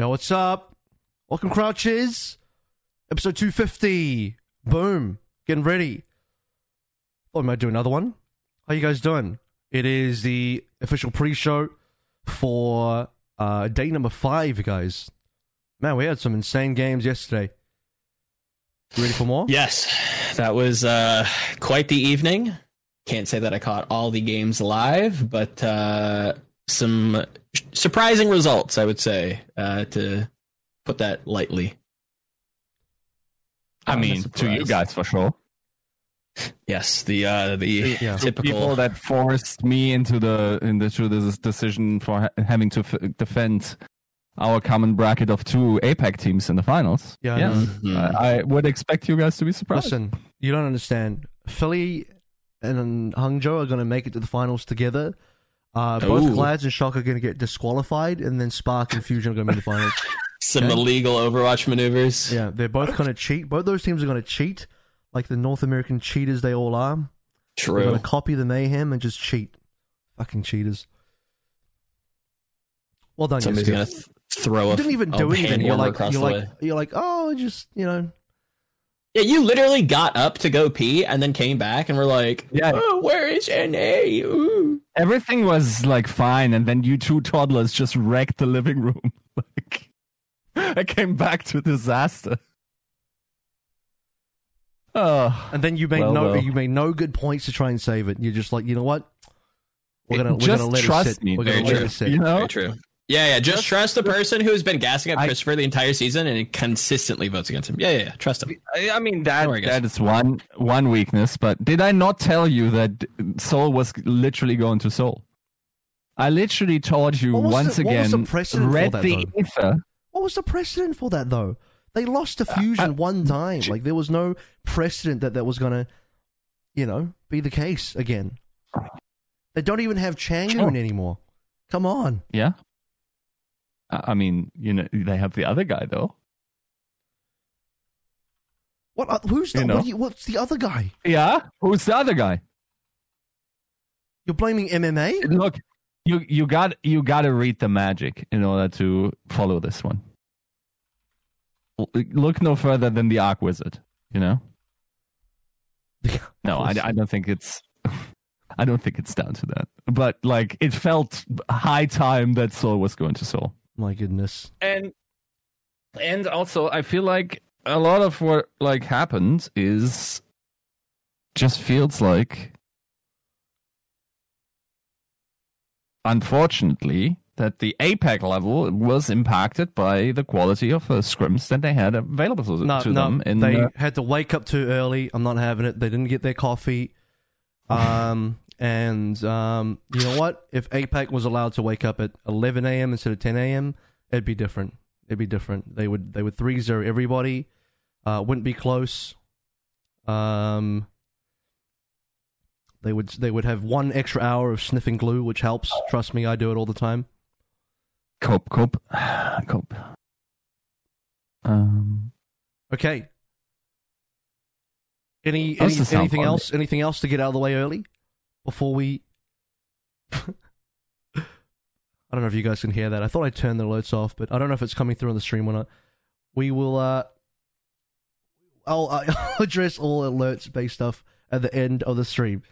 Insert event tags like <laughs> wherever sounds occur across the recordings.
Yo, what's up? Welcome, Crouches. Episode 250. Boom. Getting ready. Thought I might do another one. How you guys doing? It is the official pre-show for uh, day number five, guys. Man, we had some insane games yesterday. You ready for more? Yes, that was uh, quite the evening. Can't say that I caught all the games live, but uh, some surprising results, I would say, uh, to put that lightly. I I'm mean, to you guys for sure. Yes, the uh, the Yeah. The people typical. that forced me into the into this decision for ha- having to f- defend our common bracket of two APAC teams in the finals. Yeah, I yes. know. Mhm. I, I would expect you guys to be surprised. Listen, you don't understand. Philly and Hangzhou are going to make it to the finals together. Uh, both Glads and Shock are going to get disqualified, and then Spark and Fusion are going to be in the finals. <laughs> some Okay. illegal Overwatch maneuvers. Yeah, they're both going to cheat. Both those teams are going to cheat, like the North American cheaters they all are. True. They're going to copy the mayhem and just cheat. Fucking cheaters. Well done, Somebody's you gonna th- throw a You didn't even do anything. You're like, you're like, you're like, oh, just you know, Yeah, you literally got up to go pee and then came back and were like, Yeah. oh, where is NA? Ooh. Everything was like fine, and then you two toddlers just wrecked the living room. <laughs> like, I came back to disaster. Oh, and then you made Well, no, well. you made no good points to try and save it. You're just like, you know what? We're gonna, we're Just gonna let trust it sit. me. We're gonna Very let true. it sit. you know, Very true. Yeah, yeah. Just, Just- trust the person who's been gassing up I- Christopher the entire season and consistently votes against him. Yeah, yeah, yeah. Trust him. I I mean that worry, that is one one weakness, but did I not tell you that Seoul was literally going to Seoul? I literally told you once the- what was again. the precedent for read that, the though? ether. What was the precedent for that though? They lost to Fusion uh, one time. Like there was no precedent that that was gonna, you know, be the case again. They don't even have Changoon Sure. anymore. Come on. Yeah. I mean, you know, they have the other guy though. What? Uh, who's the? You know. What you, what's the other guy? Yeah. Who's the other guy? You're blaming MMA? Look, you you got you got to read the magic in order to follow this one. Look no further than the Arc Wizard. You know. <laughs> No, I, I don't think it's. <laughs> I don't think it's down to that. But like, it felt high time that Seoul was going to Seoul. My goodness. And and also, I feel like a lot of what like happened is just feels like, unfortunately, that the APAC level was impacted by the quality of the scrims that they had available to, No, to no. them. In they the, had to wake up too early. I'm not having it. They didn't get their coffee. <laughs> Um, and um, you know what? If APAC was allowed to wake up at 11 a.m. instead of 10 a.m., it'd be different. It'd be different. They would they would three zero everybody. Uh, wouldn't be close. Um, they would they would have one extra hour of sniffing glue, which helps. Trust me, I do it all the time. cope, cope, <sighs> cope. Um, Okay. Any, any anything else? Anything else to get out of the way early before we? <laughs> I don't know if you guys can hear that. I thought I turned the alerts off, but I don't know if it's coming through on the stream or not. We will. uh I'll, <laughs> I'll address all alerts based stuff at the end of the stream.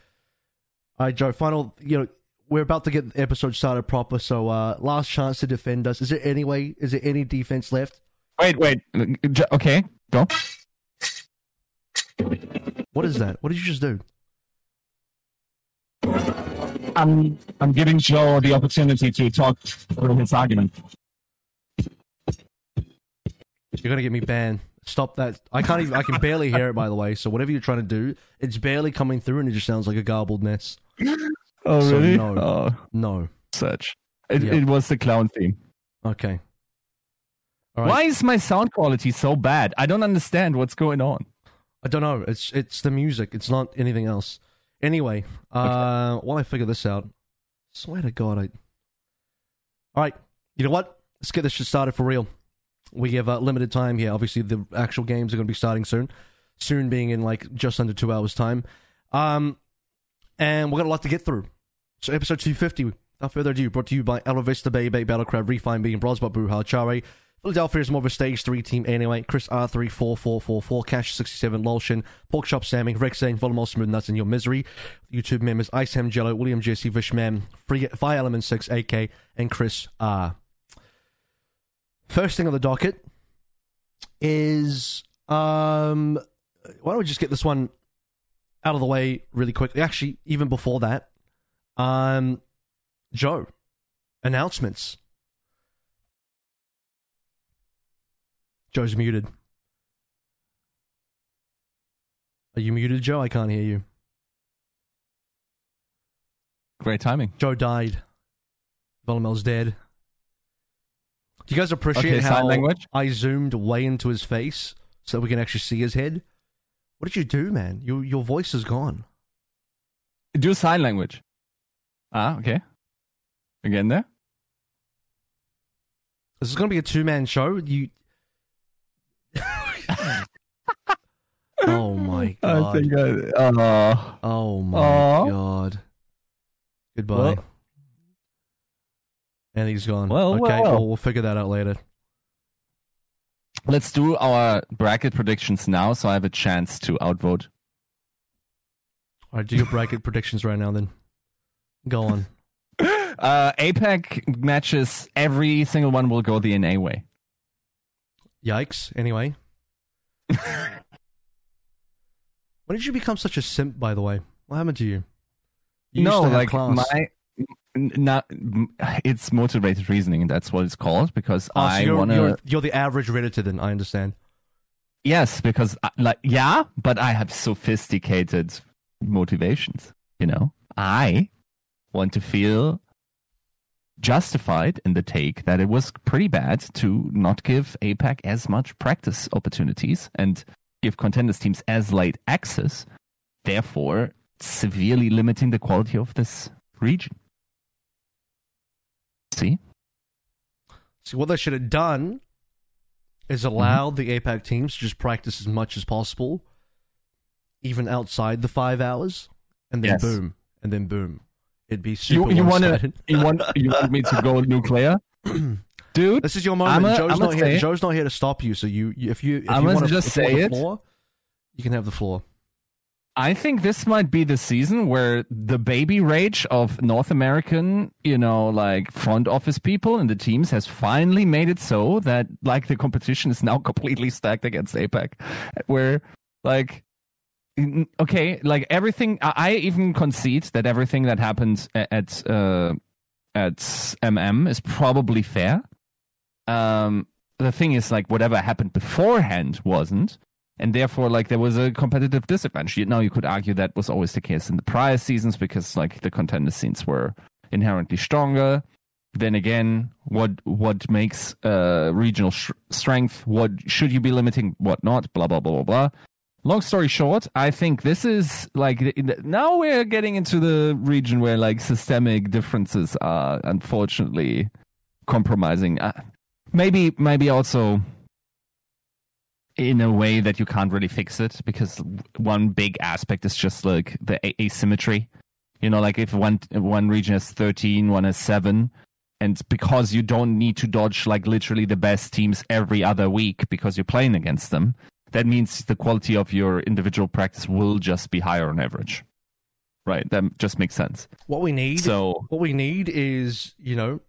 All right, Joe. Final. You know, we're about to get the episode started proper. So, uh last chance to defend us. Is there any way? Is there any defense left? wait, wait. Okay, go. What is that? What did you just do? I'm I'm giving Joe the opportunity to talk through his argument. You're gonna get me banned. Stop that. I can't even. I can barely hear it. By the way, so whatever you're trying to do, it's barely coming through, and it just sounds like a garbled mess. Oh, So really? no. Oh, No. such. It, Yep. it was the clown theme. Okay. All right. Why is my sound quality so bad? I don't understand what's going on. I don't know. It's it's the music. It's not anything else. Anyway, uh, while I figure this out, swear to God, I. All right. You know what? Let's get this shit started for real. We have uh, limited time here. Obviously, the actual games are going to be starting soon. Soon being in like just under two hours time. Um, and we've got a lot to get through. So episode 250, without further ado, brought to you by Aloe Vista Baby, Battlecrab, Refine Being, Brosbot, Chare, Philadelphia is more of a stage three team anyway. Chris R34444, Cash 67, Lolshin, Porkchop Sammy, Rex Zane, Volamol Smooth Nuts in Your Misery. YouTube members Ice Ham Jello, William Jesse, Vishman, Free, Fire Element 6, AK, and Chris R. First thing on the docket is um why don't we just get this one out of the way really quickly? Actually, even before that, um Joe, announcements. Joe's muted. Are you muted, Joe? I can't hear you. Great timing. Joe died. Volamel's dead. Do you guys appreciate Okay, how language? I zoomed way into his face so we can actually see his head? What did you do, man? Your your voice is gone. Do sign language. Ah, okay. Again there. This is going to be a two man show. You. Oh my <laughs> god! I think I. Uh, Oh my Aw. god! Goodbye. Well- and he's gone. Well, okay, well, well. we'll figure that out later. let's do our bracket predictions now, so I have a chance to outvote. All right, do your bracket predictions right now. Then go on. <laughs> Uh, APAC matches, every single one will go the NA way. Yikes. Anyway, <laughs> when did you become such a simp? By the way, what happened to you? You no, like class. my. Not, it's motivated reasoning. That's what it's called because Oh, I you're, want to. you're, you're the average redditor. Then I understand. Yes, because I, like yeah, but I have sophisticated motivations. You know, I want to feel justified in the take that it was pretty bad to not give APAC as much practice opportunities and give contenders teams as late access, therefore severely limiting the quality of this region. See? See, what they should have done is Mm-hmm. allowed the APAC teams to just practice as much as possible, even outside the five hours, and then Yes. boom, and then boom. It'd be super You, you want you want you want me to go nuclear, <clears throat> dude? This is your moment. A- Joe's I'm not here. say- Joe's not here to stop you. So you, you if you, if I'm you want to just say it. floor, you can have the floor. I think this might be the season where the baby rage of North American, you know, like front office people and the teams has finally made it so that like the competition is now <laughs> completely stacked against APAC, where like okay, like everything. I even concede that everything that happens at uh, at MM is probably fair. Um, the thing is, like whatever happened beforehand wasn't and therefore like there was a competitive disadvantage. Now you could argue that was always the case in the prior seasons because like the contender scenes were inherently stronger. Then again what what makes uh regional sh- strength what should you be limiting what not blah blah blah blah blah. Long story short i think this is like the- now we're getting into the region where like systemic differences are unfortunately compromising. Uh, maybe maybe also in a way that you can't really fix it because one big aspect is just like the a- asymmetry. You know, like if one one region has 13, one has 7, and because you don't need to dodge like literally the best teams every other week because you're playing against them, that means the quality of your individual practice will just be higher on average. Right? That just makes sense. What we need, So, what we need is you know,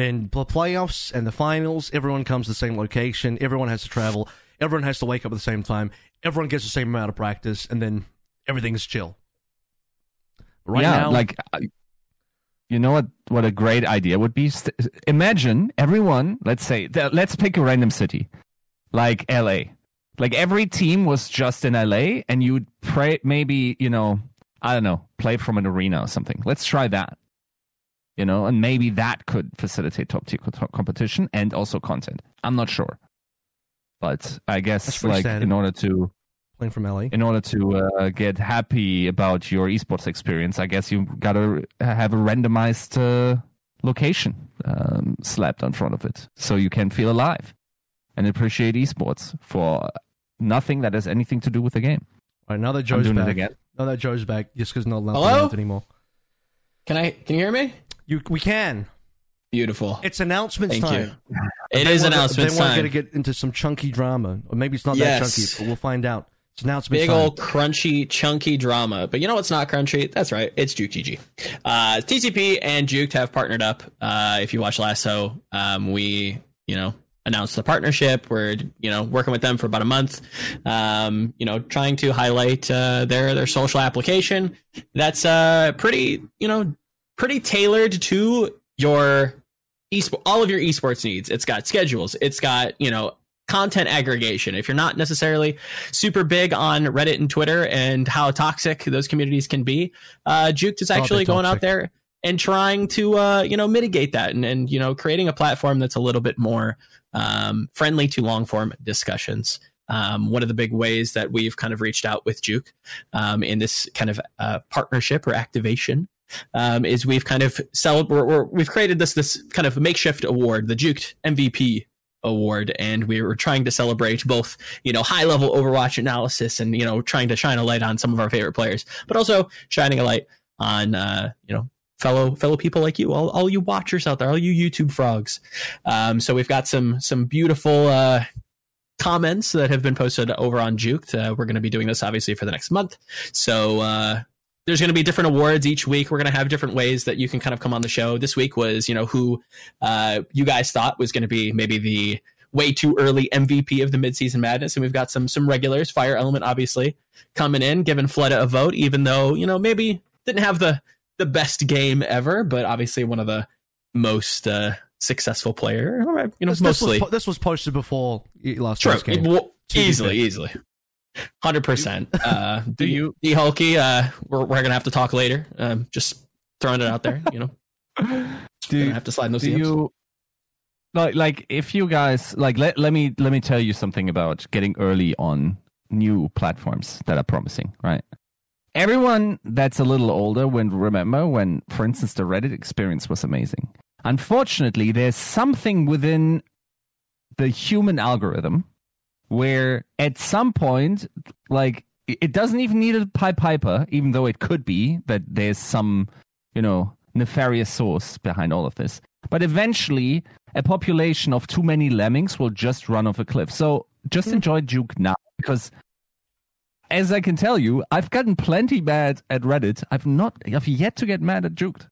in the playoffs and the finals, everyone comes to the same location. Everyone has to travel. Everyone has to wake up at the same time. Everyone gets the same amount of practice, and then everything's chill. Right yeah, now, like you know what? What a great idea would be. Imagine everyone. Let's say let's pick a random city, like L.A. Like every team was just in L.A. and you'd pray maybe you know I don't know play from an arena or something. Let's try that. You know, and maybe that could facilitate top tier competition and also content. I'm not sure, but I guess like standard. in order to playing from LA. in order to uh, get happy about your esports experience, I guess you gotta have a randomized uh, location um, slapped on front of it, so you can feel alive and appreciate esports for nothing that has anything to do with the game. All right, now that I'm Joe's doing back, it again. now that Joe's back, just because not allowed Hello? anymore. Can I? Can you hear me? You, we can. Beautiful. It's announcements Thank time. you. It is announcements Then we're time. going to get into some chunky drama, or maybe it's not Yes. that chunky, but we'll find out. It's announcements time. Big time. old crunchy, chunky drama. But you know what's not crunchy? That's right. It's Juke GG. Uh, TCP and Juke have partnered up. Uh, if you watch Lasso, um, we, you know, announced the partnership. We're, you know, working with them for about a month. Um, you know, trying to highlight uh, their their social application. That's uh, pretty, you know, pretty tailored to your all of your esports needs. It's got schedules. It's got, you know, content aggregation. If you're not necessarily super big on Reddit and Twitter and how toxic those communities can be, uh, Juked is Oh, actually going out there and trying to, uh, you know, mitigate that and, and, you know, creating a platform that's a little bit more um, friendly to long form discussions. Um, one of the big ways that we've kind of reached out with Juke um, in this kind of uh, partnership or activation um, is we've kind of cel- we're, we're, we've created this this kind of makeshift award, the Juked MVP award, and we were trying to celebrate both you know high level Overwatch analysis and you know trying to shine a light on some of our favorite players, but also shining a light on uh, you know fellow fellow people like you, all, all you watchers out there, all you YouTube frogs. Um, so we've got some some beautiful. Uh, comments that have been posted over on Juked. Uh, we're going to be doing this obviously for the next month. So uh, there's going to be different awards each week. We're going to have different ways that you can kind of come on the show. This week was, you know, who uh, you guys thought was going to be maybe the way too early MVP of the midseason madness, and we've got some some regulars. Fire Element obviously coming in, giving Fleta a vote, even though you know maybe didn't have the the best game ever, but obviously one of the most uh, successful player. You know, This, this, was, mostly this was posted before last night's game. Well, easily, easily, hundred percent. Uh, <laughs> do you- you, D Hulky? Uh, we're we're gonna have to talk later. Um, just throwing it out there. You know, <laughs> Do, gonna have to slide in those do DMs. you like like if you guys like let, let me let me tell you something about getting early on new platforms that are promising right everyone that's a little older will remember when for instance the reddit experience was amazing unfortunately there's something within the human algorithm where at some point like it doesn't even need a pipe piper even though it could be that there's some you know nefarious source behind all of this. But eventually a population of too many lemmings will just run off a cliff. So just hmm. enjoy juke now because as i can tell you i've gotten plenty mad at reddit. I've not i've yet to get mad at juked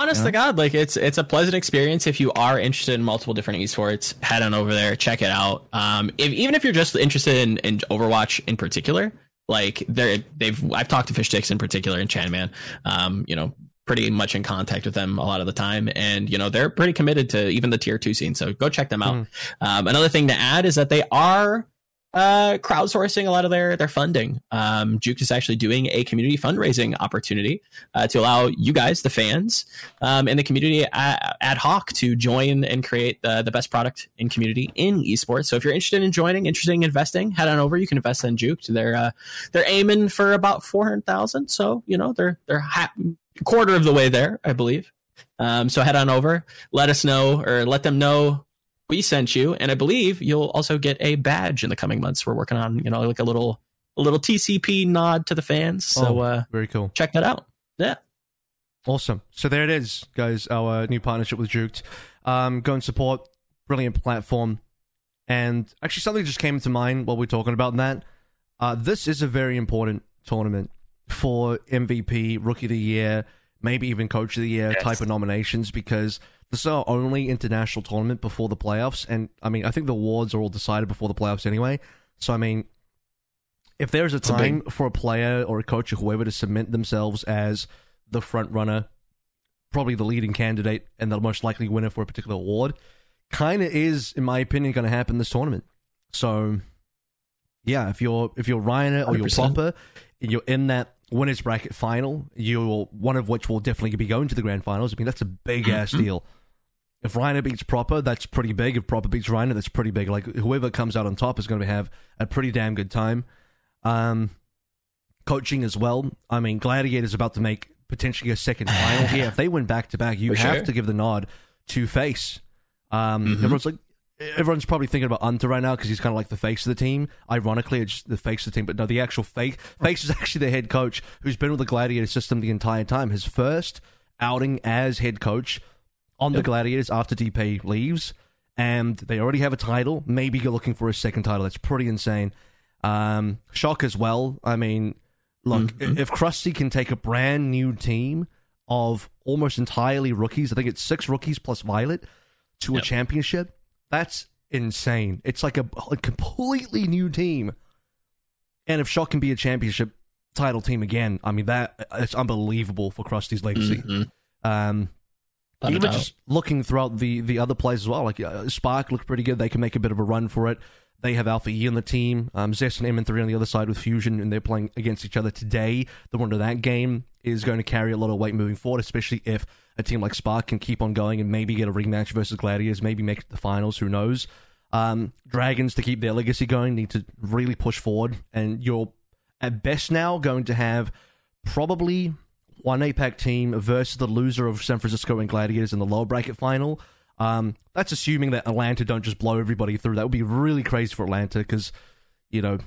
Honest to God, like it's it's a pleasant experience if you are interested in multiple different esports. Head on over there, check it out. Um, if, even if you're just interested in, in Overwatch in particular, like they're they've I've talked to Fish Fishsticks in particular and Chanman. Um, you know, pretty much in contact with them a lot of the time, and you know they're pretty committed to even the tier two scene. So go check them out. Um, another thing to add is that they are uh, crowdsourcing a lot of their their funding. Um, Juke is actually doing a community fundraising opportunity uh, to allow you guys, the fans, um, and the community ad, ad hoc to join and create the, the best product in community in esports. So if you're interested in joining, interested in investing, head on over. You can invest in Juke. They're uh, they're aiming for about four hundred thousand. So you know they're they're ha- quarter of the way there, I believe. Um, so head on over, let us know or let them know we sent you, and I believe you'll also get a badge in the coming months. We're working on you know like a little a little TCP nod to the fans. So Oh. uh, Very cool. check that out. Yeah. Awesome. So there it is, guys. Our new partnership with Juked. Um, go and support. Brilliant platform. And actually, something just came to mind while we are talking about that. Uh, this is a very important tournament for MVP, Rookie of the Year, maybe even Coach of the Year Yes. type of nominations because this is our only international tournament before the playoffs. And I mean, I think the awards are all decided before the playoffs anyway. So I mean, if there's a a time for a player or a coach or whoever to submit themselves as the front runner, probably the leading candidate and the most likely winner for a particular award, kind of is, in my opinion, going to happen this tournament. So, yeah, if you're if you're Ryan or you're 100%. Proper, and you're in that winners bracket final, you're one of which will definitely be going to the grand finals. I mean, that's a big ass <clears throat> deal. If Reiner beats Proper, that's pretty big. If Proper beats Reiner, that's pretty big. Like whoever comes out on top is going to have a pretty damn good time. Um, coaching as well. I mean, Gladiator's about to make potentially a second final here. If they win back to back, you For have sure. to give the nod to Face. Um, Mhm. Everyone's like, everyone's probably thinking about Unter right now because he's kind of like the face of the team. Ironically, it's the face of the team, but no, the actual face face is actually the head coach who's been with the Gladiator system the entire time. His first outing as head coach on the Gladiators after Dpei leaves, and they already have a title. Maybe you're looking for a second title. That's pretty insane. Um, shock as well. I mean, look, Mhm. if Crusty can take a brand new team of almost entirely rookies, I think it's six rookies plus Violet, to a championship, that's insane. It's like a, a completely new team. And if Shock can be a championship title team again, I mean that it's unbelievable for Crusty's legacy. Mhm. Um, Even just looking throughout the the other plays as well, like uh, Spark looked pretty good. They can make a bit of a run for it. They have Alpha E on the team. Um, Zest and M3 on the other side with Fusion, and they're playing against each other today. The winner of that game is going to carry a lot of weight moving forward, especially if a team like Spark can keep on going and maybe get a rematch versus Gladiators, maybe make it the finals. Who knows? Um, Dragons to keep their legacy going need to really push forward, and you're at best now going to have probably one APAC team versus the loser of San Francisco and Gladiators in the lower bracket final. Um, that's assuming that Atlanta don't just blow everybody through. That would be really crazy for Atlanta because, you know,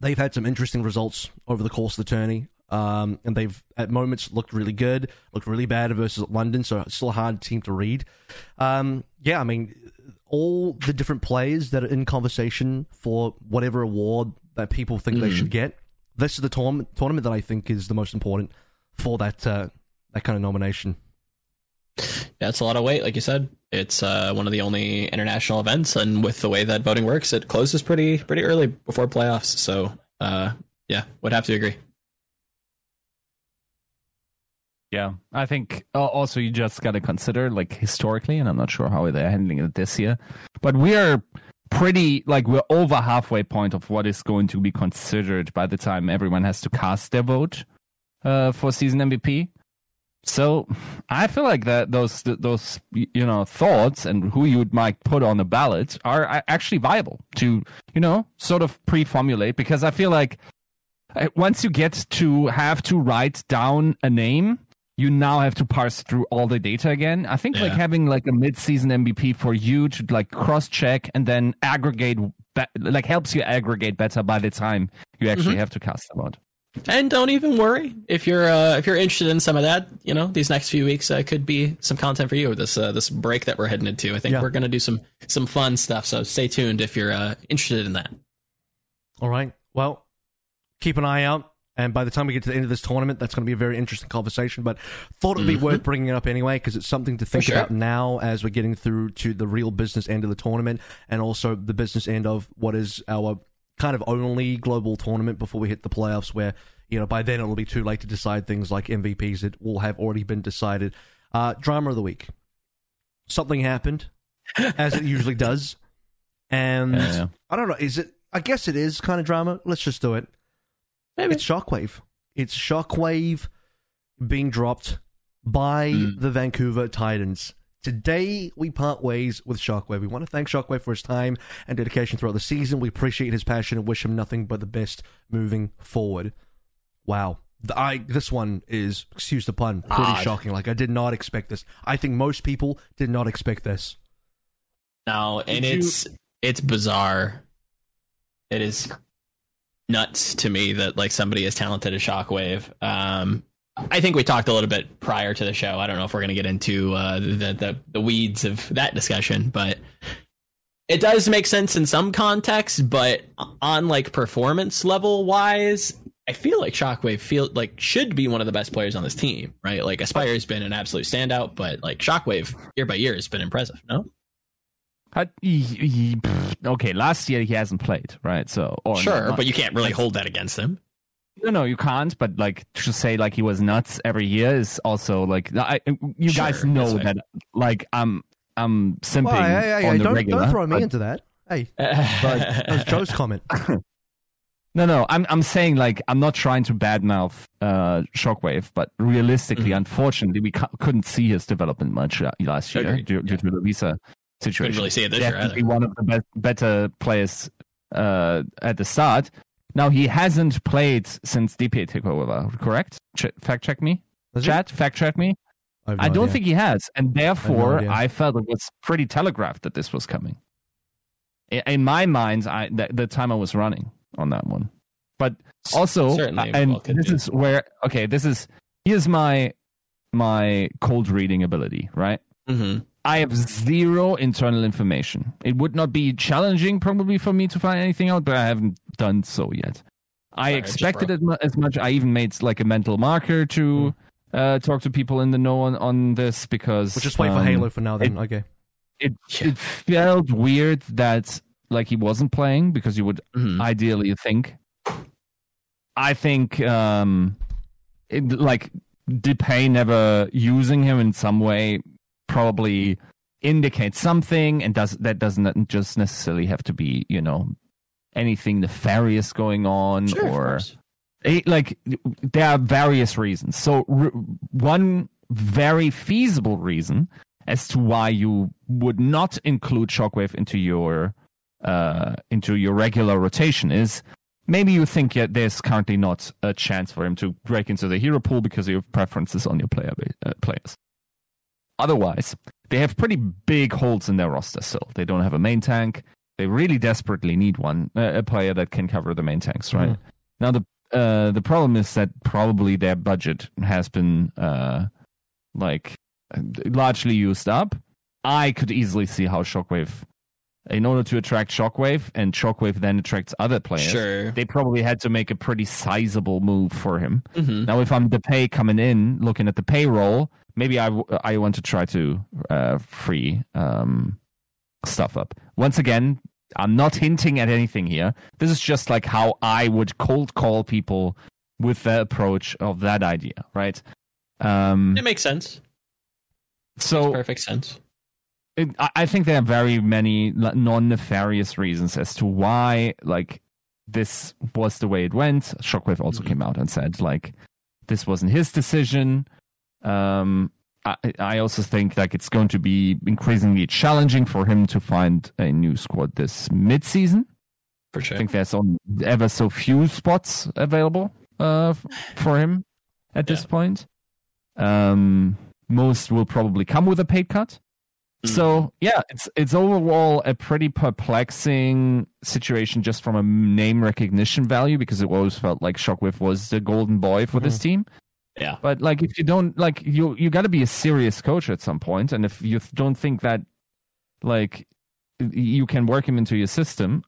they've had some interesting results over the course of the tourney. Um, and they've at moments looked really good, looked really bad versus London, so it's still a hard team to read. Um, yeah, I mean, all the different players that are in conversation for whatever award that people think they Mhm. should get. This is the tournament tournament that I think is the most important for that uh, that kind of nomination. Yeah, it's a lot of weight, like you said. It's uh, one of the only international events, and with the way that voting works, it closes pretty pretty early before playoffs. So, uh, yeah, would have to agree. Yeah, I think uh, also you just got to consider like historically, and I'm not sure how they're handling it this year, but we are pretty like we're over halfway point of what is going to be considered by the time everyone has to cast their vote uh, for season MVP. So I feel like that those those you know thoughts and who you might put on the ballot are actually viable to you know sort of pre-formulate because I feel like uh, once you get to have to write down a name you now have to parse through all the data again. I think like having like a mid-season MVP for you to like cross-check and then aggregate, be- like helps you aggregate better by the time you actually have to cast them out. And don't even worry if you're uh, if you're interested in some of that. You know, these next few weeks uh, could be some content for you. This uh, this break that we're heading into, I think Yeah. we're gonna do some some fun stuff. So stay tuned if you're uh, interested in that. All right. Well, keep an eye out. And by the time we get to the end of this tournament, that's going to be a very interesting conversation. But thought it'd be Mhm. worth bringing it up anyway because it's something to think sure. about now as we're getting through to the real business end of the tournament and also the business end of what is our kind of only global tournament before we hit the playoffs. Where you know by then it'll be too late to decide things like MVPs that will have already been decided. Uh, drama of the week. Something happened, as it usually <laughs> does, and Yeah. I don't know. Is it? I guess it is kind of drama. Let's just do it. Maybe. It's Shockwave. It's Shockwave being dropped by Mm. the Vancouver Titans. Today, we part ways with Shockwave. We want to thank Shockwave for his time and dedication throughout the season. We appreciate his passion and wish him nothing but the best moving forward. Wow. The- I this one is, excuse the pun, pretty Odd. shocking. Like I did not expect this. I think most people did not expect this. No, and Did you- it's it's bizarre. It is nuts to me that like somebody as talented as Shockwave. Um, I think we talked a little bit prior to the show. I don't know if we're going to get into uh, the, the the weeds of that discussion, but it does make sense in some contexts. But on like performance level wise, I feel like Shockwave feel like should be one of the best players on this team, right? Like Aspire's been an absolute standout, but like Shockwave year by year has been impressive. No, Uh, he- he- pff, okay, last year he hasn't played, right? So, or sure, not- but you can't really hold that against him. No, no, you can't. But like to say like he was nuts every year is also like I, you Sure, guys know that's that like I'm I'm simping Well, hey, hey, hey, on the don't, regular. don't throw me but- into that. Hey, <laughs> that was Joe's comment. <laughs> <laughs> No, no, I'm I'm saying like I'm not trying to badmouth uh, Shockwave, but realistically, Mhm. unfortunately, we ca- couldn't see his development much uh, last year Agreed, due, due yeah. to the visa situation. Couldn't really see it this year Definitely either. one of the best, better players uh, at the start. Now he hasn't played since Dpei took over, correct? Ch- fact check me, Is it? chat. Fact check me. have I no don't idea. think he has, and therefore idea. I, felt it was pretty telegraphed that this was coming. I- In my mind, I the, the time I was running on that one, but also, Certainly, and well, this be. is where okay, this is here's my my cold reading ability, right? Mm-hmm. I have zero internal information. It would not be challenging probably for me to find anything out, but I haven't done so yet. I Alright, expected bro. it as much. I even made like a mental marker to uh, talk to people in the know on, on this because We'll just wait for um, Halo for now. Then okay. It Yeah. it felt weird that like he wasn't playing because you would Mhm. ideally think. I think um, it, like Dpei never using him in some way probably indicates something, and does that doesn't just necessarily have to be you know anything nefarious going on Sure, or it, like there are various reasons. So r- one very feasible reason as to why you would not include Shockwave into your uh, into your regular rotation is maybe you think yeah, there's currently not a chance for him to break into the hero pool because you have preferences on your player ba- uh, players. Otherwise, they have pretty big holes in their roster still. They don't have a main tank. They really desperately need one, uh, a player that can cover the main tanks, right? Mhm. Now the uh, the problem is that probably their budget has been uh, like largely used up. I could easily see how Shockwave, in order to attract Shockwave, and Shockwave then attracts other players. Sure. They probably had to make a pretty sizable move for him. Mhm. Now, if I'm Dpei coming in, looking at the payroll, maybe I, w- I want to try to uh, free um, stuff up. Once again, I'm not hinting at anything here. This is just like how I would cold call people with the approach of that idea, right? Um, It makes sense. so Perfect sense. I, think there are very many non-nefarious reasons as to why like this was the way it went. Shockwave also Mhm. came out and said like this wasn't his decision. Um, I, I also think like it's going to be increasingly challenging for him to find a new squad this mid-season. For I think there's only ever so few spots available uh, for him at this point. Um, most will probably come with a paid cut. Mm. So yeah, it's it's overall a pretty perplexing situation just from a name recognition value because it always felt like Shockwave was the golden boy for this team. Yeah. But like if you don't like you you got to be a serious coach at some point and if you don't think that like you can work him into your system,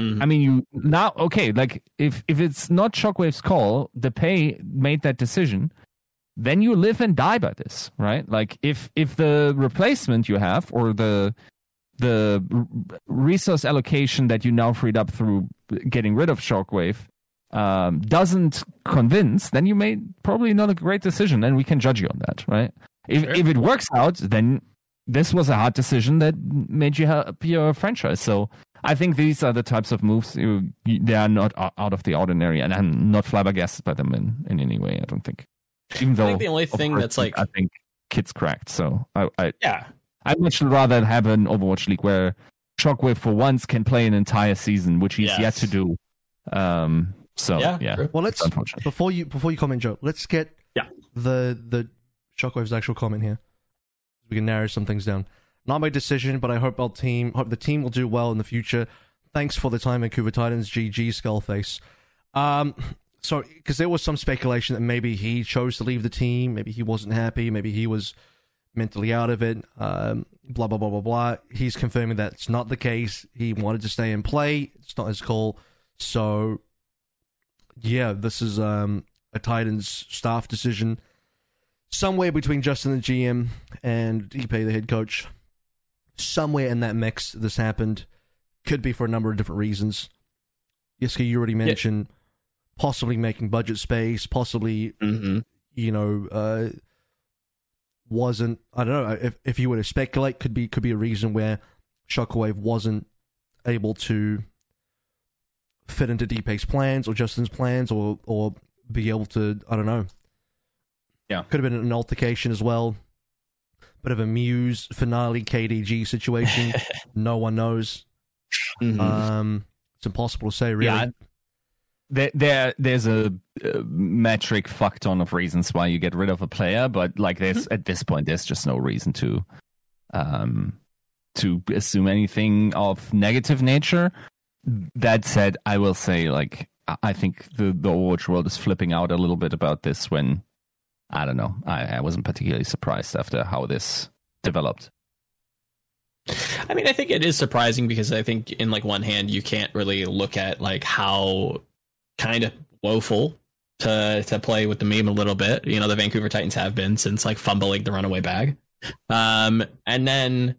Mhm. I mean, you now okay. Like if if it's not Shockwave's call, Dpei made that decision. Then you live and die by this, right? Like if if the replacement you have or the the resource allocation that you now freed up through getting rid of Shockwave um, doesn't convince, then you made probably not a great decision, and we can judge you on that, right? If Sure. if it works out, then this was a hard decision that made you help your franchise. So I think these are the types of moves you, they are not out of the ordinary, and I'm not flabbergasted by them in, in any way. I don't think. Even though I think the only thing course, that's like, I think kids cracked. So I, I yeah, I'd much rather have an Overwatch League where Shockwave for once can play an entire season, which he's yet to do. Um. So yeah, yeah. Well, let's before you before you comment, Joe. Let's get Yeah. the the Shockwave's actual comment here. We can narrow some things down. Not my decision, but I hope our team hope the team will do well in the future. Thanks for the time, Vancouver Titans. GG Skullface. Um, so because there was some speculation that maybe he chose to leave the team, maybe he wasn't happy, maybe he was mentally out of it. Um, blah blah blah blah blah. He's confirming that it's not the case. He wanted to stay and play. It's not his call. So yeah, this is um, a Titans staff decision. Somewhere between Justin the GM and Ipe the head coach. Somewhere in that mix, this happened. Could be for a number of different reasons. Yiska, you already mentioned possibly making budget space, possibly hmm you know, uh, wasn't I don't know if if you were to speculate, could be could be a reason where Shockwave wasn't able to fit into Dpei's plans or Justin's plans or or be able to I don't know. Yeah. could have been an altercation as well. Bit of a Muse finale KDG situation. <laughs> no one knows. Mhm. Um, it's impossible to say really. Yeah, there, there there's a, uh metric fuck ton of reasons why you get rid of a player, but like there's at this point there's just no reason to um to assume anything of negative nature. That said, I will say like I- I think the the Overwatch world is flipping out a little bit about this when I don't know. I, I wasn't particularly surprised after how this developed. I mean, I think it is surprising because I think in like one hand you can't really look at like how kind of woeful to to play with the meme a little bit. You know, the Vancouver Titans have been since like fumbling the runaway bag. Um, and then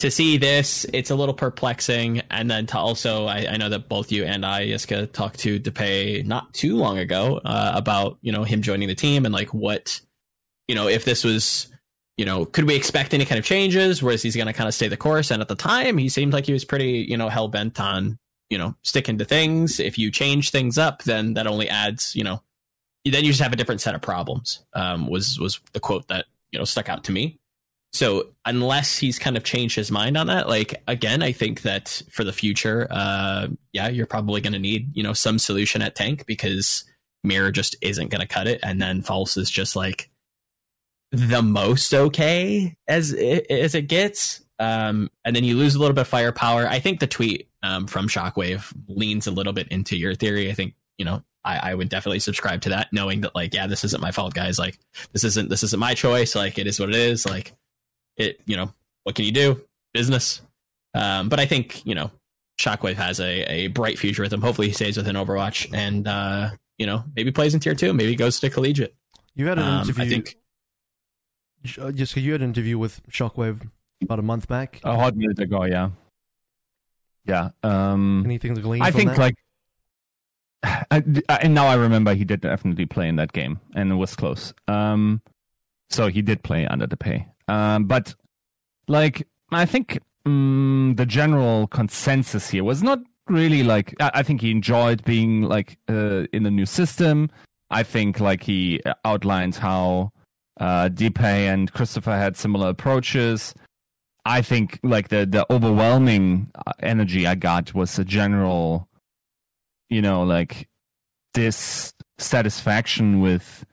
to see this, it's a little perplexing. And then to also, I, I know that both you and I, Yiska, talked to Dpei not too long ago uh, about you know him joining the team and like what you know if this was you know, could we expect any kind of changes? Whereas he's going to kind of stay the course. And at the time, he seemed like he was pretty, you know, hell bent on, you know, sticking to things. If you change things up, then that only adds, you know, then you just have a different set of problems. Um, was was the quote that you know stuck out to me. So unless he's kind of changed his mind on that, like again, I think that for the future, uh, yeah, you're probably going to need you know some solution at tank because Mirror just isn't going to cut it, and then False is just like the most okay as as it gets. Um, and then you lose a little bit of firepower. I think the tweet um, from Shockwave leans a little bit into your theory. I think you know I, I, would definitely subscribe to that, knowing that like yeah, this isn't my fault, guys. Like this isn't this isn't my choice. Like it is what it is. Like it, you know, what can you do? Business. Um, but I think you know Shockwave has a, a bright future with him. Hopefully, he stays within Overwatch and uh, you know maybe plays in tier two. Maybe goes to collegiate. You had an Um, interview. I think uh, Jessica, you had an interview with Shockwave about a month back. A hot minute ago, yeah, yeah. Um, Anything to glean? I think that? like, <sighs> I, and now I remember he did definitely play in that game, and it was close. Um, so he did play under Dpei. Um, but like, I think um, the general consensus here was not really like. I, I think he enjoyed being like uh, in the new system. I think like he outlined how uh, Dpei and Christopher had similar approaches. I think like the the overwhelming uh, energy I got was a general, you know, like dissatisfaction with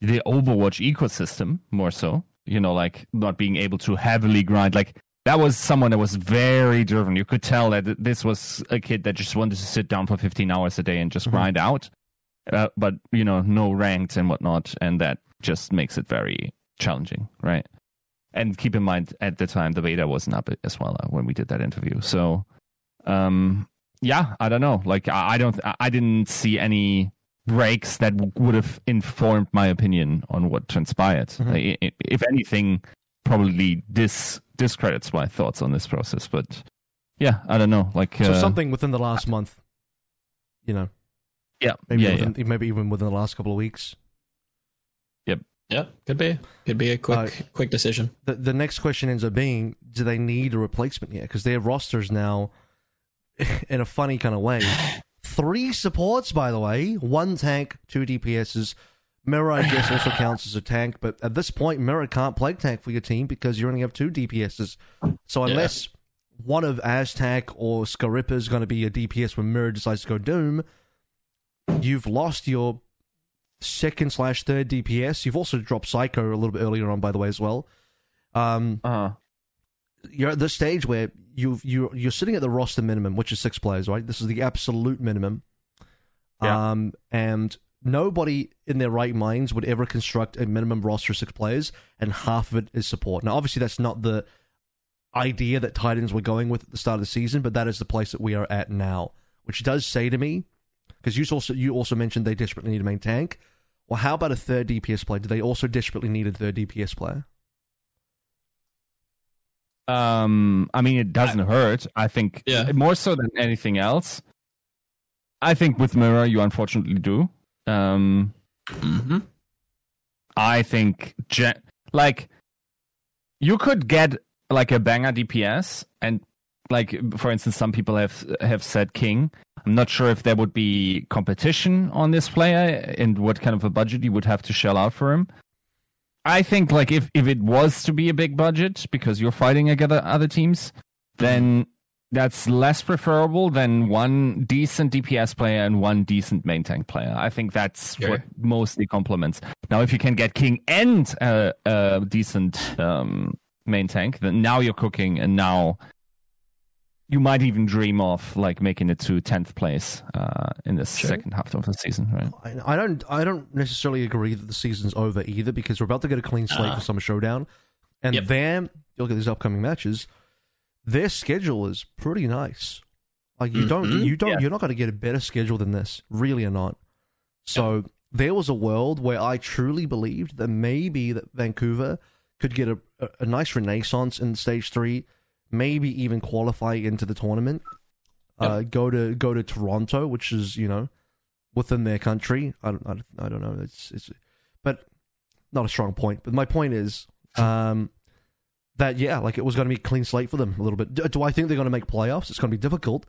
the Overwatch ecosystem more so. You know, like not being able to heavily grind. Like that was someone that was very driven. You could tell that this was a kid that just wanted to sit down for 15 hours a day and just Mhm. grind out. Uh, but you know, no ranked and whatnot, and that just makes it very challenging, right? And keep in mind, at the time, the beta wasn't up as well uh, when we did that interview. So, um, yeah, I don't know. Like, I, I don't, I- I didn't see any breaks that w- would have informed my opinion on what transpired. Mhm. I- I- if anything, probably dis discredits my thoughts on this process. But yeah, I don't know. Like, so uh, something within the last month. You know, yeah, maybe yeah, yeah. within, maybe even within the last couple of weeks. Yeah, could be could be a quick Uh, quick decision. The the next question ends up being: Do they need a replacement yet? Because their rosters now, <laughs> in a funny kind of way, three supports. By the way, one tank, two DPSs. Mirror, I guess, also counts as a tank, but at this point, Mirror can't play tank for your team because you only have two DPSs. So Yeah. unless one of Aztac or Skairipa is going to be a DPS when Mirror decides to go Doom, you've lost your second slash third DPS. You've also dropped Seicoe a little bit earlier on, by the way, as well. Um, uh-huh. you're at this stage where you you you're sitting at the roster minimum, which is six players, right? This is the absolute minimum. Yeah. Um, and nobody in their right minds would ever construct a minimum roster of six players, and half of it is support. Now, obviously, that's not the idea that Titans were going with at the start of the season, but that is the place that we are at now, which does say to me, because you also you also mentioned they desperately need a main tank. Well, how about a third DPS player? Do they also desperately need a third DPS player? Um, I mean, it doesn't hurt. I think Yeah. more so than anything else. I think with Mirror, you unfortunately do. Um, hmm I think ge- like you could get like a banger DPS, and like for instance, some people have have said King. I'm not sure if there would be competition on this player and what kind of a budget you would have to shell out for him. I think like if if it was to be a big budget because you're fighting against other teams, then that's less preferable than one decent DPS player and one decent main tank player. I think that's Sure. what mostly complements. Now, if you can get King and a, a decent um, main tank, then now you're cooking, and now you might even dream of like making it to tenth place uh, in the Sure. second half of the season, right? I, don't I don't necessarily agree that the season's over either because we're about to get a clean slate Ah. for Summer Showdown, And Yep. then you look at these upcoming matches, their schedule is pretty nice. Like you don't, Mhm. you don't, Yeah. you're not going to get a better schedule than this, really or not. So there was a world where I truly believed that maybe that Vancouver could get a, a, a nice renaissance in stage three, maybe even qualify into the tournament. Uh, go to go to Toronto, which is you know within their country. I don't, I don't, I don't know. It's it's, but not a strong point. But my point is, um, that yeah, like it was going to be a clean slate for them a little bit. Do, do I think they're going to make playoffs? It's going to be difficult.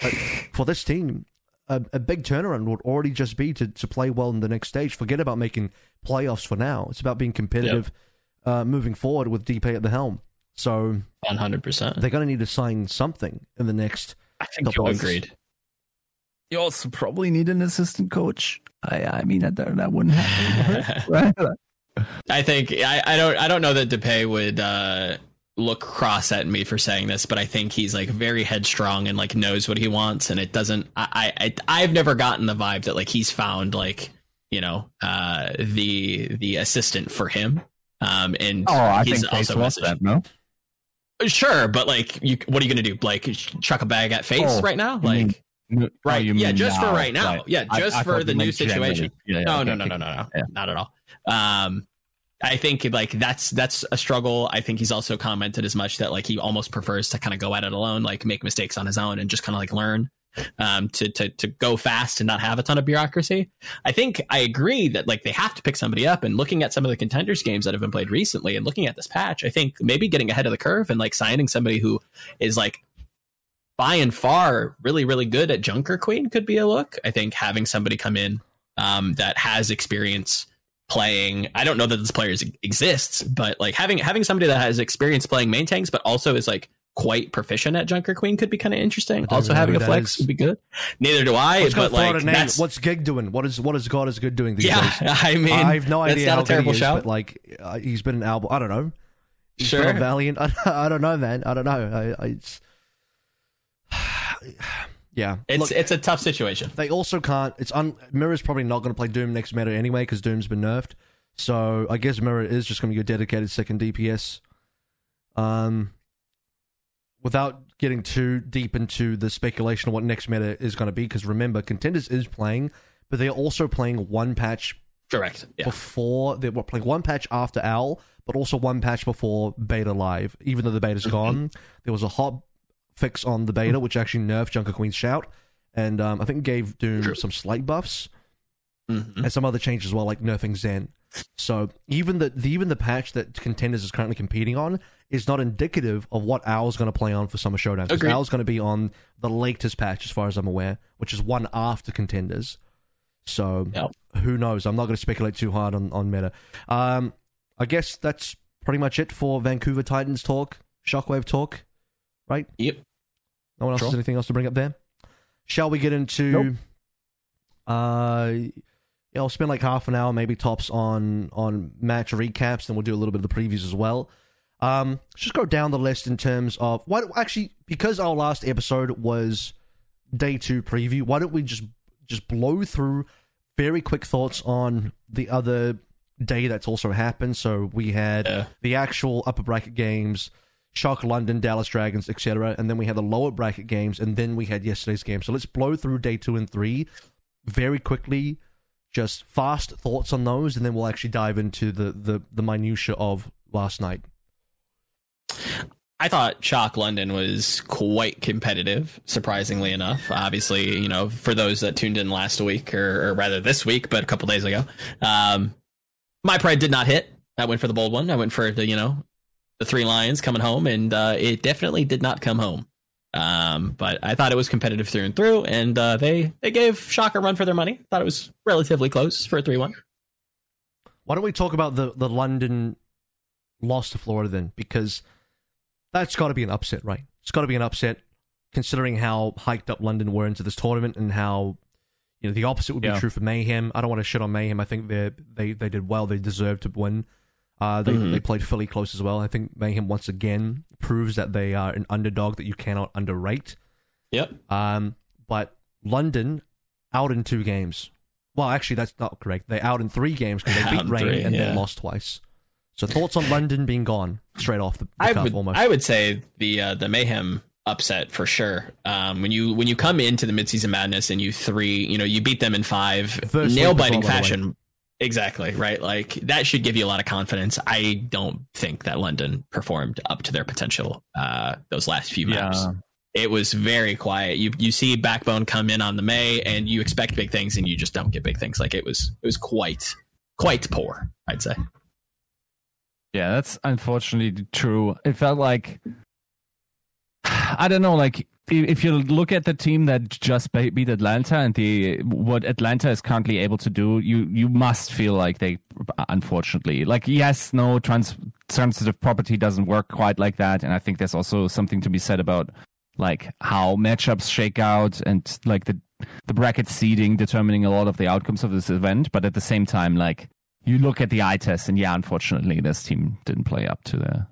But <sighs> for this team, a, a big turnaround would already just be to, to play well in the next stage. Forget about making playoffs for now. It's about being competitive, uh, moving forward with DP at the helm. So One hundred percent. they're going to need to sign something in the next. I think Couple you of- Agreed. you also probably need an assistant coach. I, I mean, that, that wouldn't happen. <laughs> I think I, I don't I don't know that Dpei would uh, look cross at me for saying this, but I think he's like very headstrong and like knows what he wants, and it doesn't. I, I I've never gotten the vibe that like he's found like you know uh, the the assistant for him. Um, and Oh, I he's think also Face was messaged- that, no? Sure, but like, you, what are you gonna do? Like, chuck a bag at face Oh, right now? Like, mean- Right, Oh, yeah, just for now, right now. Yeah, just I for thought the new situation. Yeah, yeah, no, okay, no, no, no, no, no, Yeah. not at all. Um, I think like that's that's a struggle. I think he's also commented as much that like he almost prefers to kind of go at it alone, like make mistakes on his own and just kind of like learn um, to to to go fast and not have a ton of bureaucracy. I think I agree that like they have to pick somebody up. And looking at some of the contenders games that have been played recently, and looking at this patch, I think maybe getting ahead of the curve and like signing somebody who is like by and far really really good at Junker Queen could be a look. I think having somebody come in um, that has experience playing. I don't know that this player is, exists, but like having having somebody that has experience playing main tanks, but also is like quite proficient at Junker Queen could be kind of interesting. Also having a flex is. would be good. Neither do I, Let's but like that's What's Gig doing? What is what is God is good doing these yeah. days? <laughs> I mean, I have no that's idea not how a terrible is, shout. but like uh, he's been an album. I don't know. He's Sure. been on Valiant. <laughs> I, I don't know, man. I don't know. I, I it's <sighs> yeah. it's Look, it's a tough situation. they also can't. It's un. Mirror's probably not going to play Doom next meta anyway because Doom's been nerfed. So I guess Mirror is just going to be a dedicated second DPS. Um, without getting too deep into the speculation of what next meta is going to be, because remember, Contenders is playing, but they're also playing one patch Correct. Yeah. before they were playing one patch after Owl, but also one patch before Beta Live. Even though the beta's gone, there was a hot fix on the beta, which actually nerfed Junker Queen's shout, and um, I think gave Doom True. some slight buffs Mhm. and some other changes as well, like nerfing Zen. So even the, the even the patch that Contenders is currently competing on is not indicative of what Owl's going to play on for Summer Showdown. 'cause Agreed. Owl's going to be on the latest patch, as far as I'm aware, which is one after Contenders. So Yep. who knows? I'm not going to speculate too hard on, on meta. Um, I guess that's pretty much it for Vancouver Titans talk, Shockwave talk, right? Yep. No one else Sure. has anything else to bring up there? Shall we get into? Nope. Uh, yeah, I'll spend like half an hour, maybe tops, on on match recaps, and we'll do a little bit of the previews as well. Um, let's just go down the list in terms of what actually because our last episode was day two preview. Why don't we just just blow through very quick thoughts on the other day that's also happened? So we had Yeah. the actual upper bracket games, Shock London, Dallas Dragons, etc., and then we had the lower bracket games, and then we had yesterday's game. So let's blow through day two and three very quickly. Just fast thoughts on those, and then we'll actually dive into the the the minutia of last night. I thought Shock London was quite competitive, surprisingly enough. Obviously, you know, for those that tuned in last week, or, or rather this week, but a couple days ago, um, my pride did not hit. I went for the bold one. I went for the, you know, the three lions coming home, and uh, it definitely did not come home. Um, but I thought it was competitive through and through, and uh, they they gave Shock a run for their money. Thought it was relatively close for a three one. Why don't we talk about the the London loss to Florida then? Because that's got to be an upset, right? It's got to be an upset, considering how hyped up London were into this tournament and how you know the opposite would be Yeah. true for Mayhem. I don't want to shit on Mayhem. I think they they they did well. They deserved to win. Uh, they Mhm. they played Philly close as well. I think Mayhem once again proves that they are an underdog that you cannot underrate. Yep. Um, but London out in two games. Well, actually, that's not correct. They out in three games because they <laughs> beat in Reign three, and then yeah. lost twice. So thoughts on London being gone straight off the, the I would, almost. I would say the uh, the mayhem upset for sure. Um, when you when you come into the midseason madness and you three, you know, you beat them in five, nail biting well, by the way. fashion. Exactly right. Like that should give you a lot of confidence. I don't think that London performed up to their potential. Uh, those last few maps, it was very quiet. You you see Backbone come in on the Mei, and you expect big things, and you just don't get big things. Like it was it was quite quite poor. I'd say. Yeah, that's unfortunately true. It felt like I don't know, like if you look at the team that just beat Atlanta and the what Atlanta is currently able to do, you you must feel like they unfortunately like yes, no trans sensitive property doesn't work quite like that, and I think there's also something to be said about like how matchups shake out and like the the bracket seeding determining a lot of the outcomes of this event, but at the same time, like you look at the eye test, and yeah, unfortunately, this team didn't play up to the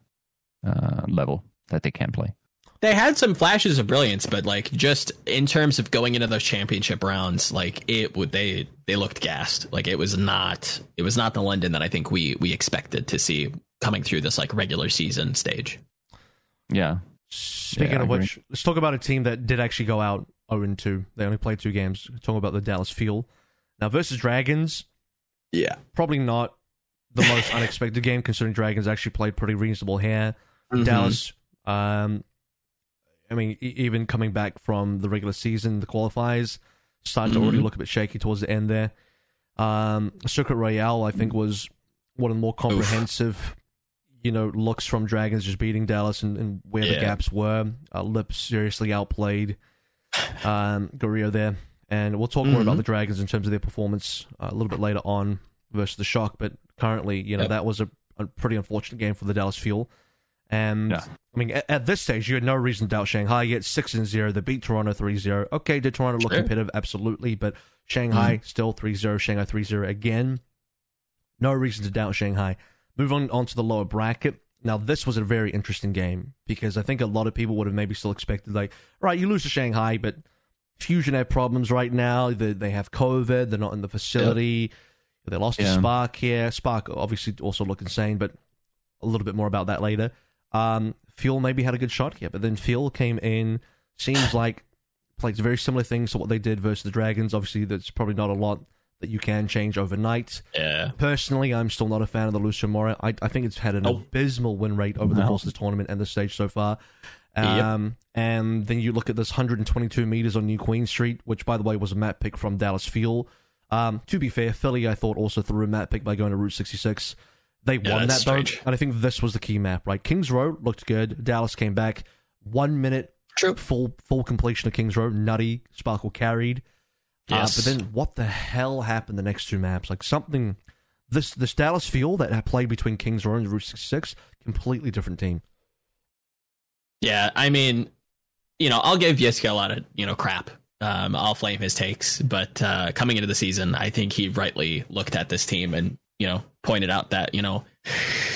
uh, level that they can play. They had some flashes of brilliance, but like just in terms of going into those championship rounds, like it would they they looked gassed. Like it was not it was not the London that I think we we expected to see coming through this like regular season stage. Yeah, Speaking Yeah, of which, let's talk about a team that did actually go out 0 2. They only played two games. Talking about the Dallas Fuel. Now, versus Dragons, Yeah. probably not the most <laughs> unexpected game, considering Dragons actually played pretty reasonable here. Dallas, um, I mean, even coming back from the regular season, the qualifiers started to already Mhm. look a bit shaky towards the end there. Um, Circuit Royal, I think, was one of the more comprehensive, you know, looks from Dragons just beating Dallas and, and where the gaps were. Uh, Lip seriously outplayed um, Guerrero there. And we'll talk more about Mhm. the Dragons in terms of their performance uh, a little bit later on versus the Shock. But currently, you know, Yep. that was a, a pretty unfortunate game for the Dallas Fuel. And Yeah. I mean, at, at this stage, you had no reason to doubt Shanghai. You get six and zero. They beat Toronto 3-0. Okay, did Toronto look Sure. competitive? Absolutely, but Shanghai mm-hmm. still 3-0. Shanghai 3-0 again. No reason to doubt Shanghai. Move on onto the lower bracket. Now, this was a very interesting game because I think a lot of people would have maybe still expected, like, right, you lose to Shanghai, but Fusion have problems right now. They, they have COVID. They're not in the facility. They lost to Spark here. Spark obviously also look insane, but a little bit more about that later. Um, Fuel maybe had a good shot here, but then Fuel came in. Seems like played very similar things to what they did versus the Dragons. Obviously, there's probably not a lot that you can change overnight. Yeah. Personally, I'm still not a fan of the Lucio Moira. I, I think it's had an Oh. abysmal win rate over the course of the tournament and the stage so far. Yep. Um, And then you look at this 122 meters on New Queen Street, which, by the way, was a map pick from Dallas Fuel. Um, to be fair, Philly, I thought, also threw a map pick by going to Route 66. They Yeah, won that, that's though. strange. And I think this was the key map, right? Kings Row looked good. Dallas came back. One minute True. full full completion of Kings Row. Nutty. Sparkle carried. Yes. Uh, but then what the hell happened the next two maps? Like something this this Dallas Fuel that had played between Kings Row and Route 66, completely different team. Yeah, I mean, you know, I'll give Yiska a lot of you know crap. Um, I'll flame his takes, but uh, coming into the season, I think he rightly looked at this team and you know pointed out that you know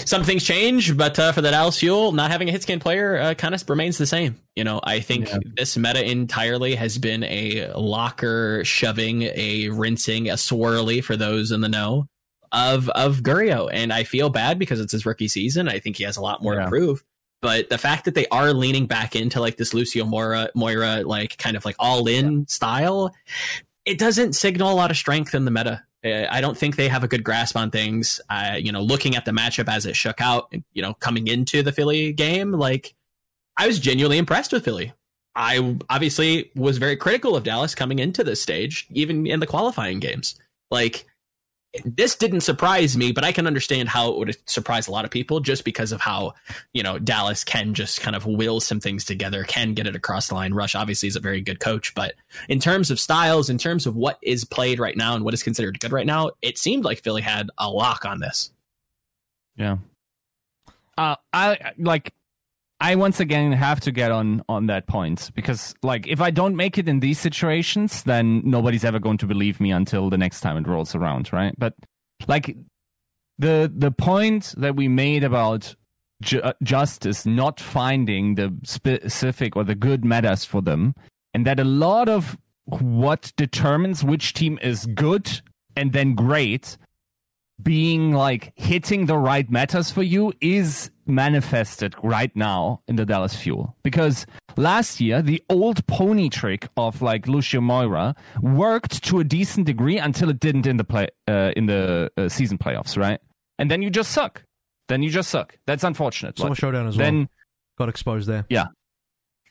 some things change, but uh, for the Dallas Fuel, not having a hit scan player uh, kind of remains the same. You know, I think Yeah. this meta entirely has been a locker shoving, a rinsing, a swirly for those in the know of of Gurio, and I feel bad because it's his rookie season. I think he has a lot more Yeah. to prove. But the fact that they are leaning back into like this Lucio Moira, Moira, like kind of like all in style, it doesn't signal a lot of strength in the meta. I don't think they have a good grasp on things. You know, looking at the matchup as it shook out, you know, coming into the Philly game, like I was genuinely impressed with Philly. I obviously was very critical of Dallas coming into this stage, even in the qualifying games. Like this didn't surprise me, but I can understand how it would surprise a lot of people just because of how, you know, Dallas can just kind of will some things together, can get it across the line. Rush obviously is a very good coach, but in terms of styles, in terms of what is played right now and what is considered good right now, it seemed like Philly had a lock on this. Yeah. Uh, I like. I once again have to get on on that point because, like, if I don't make it in these situations, then nobody's ever going to believe me until the next time it rolls around, right? But like, the the point that we made about ju- uh, justice not finding the specific or the good matters for them, and that a lot of what determines which team is good and then great being like hitting the right matters for you is manifested right now in the Dallas Fuel. Because last year, the old pony trick of like Lucio Moira worked to a decent degree until it didn't in the play uh, in the uh, season playoffs, right? And then you just suck. Then you just suck. That's unfortunate. But Showdown as then well. Got exposed there. Yeah,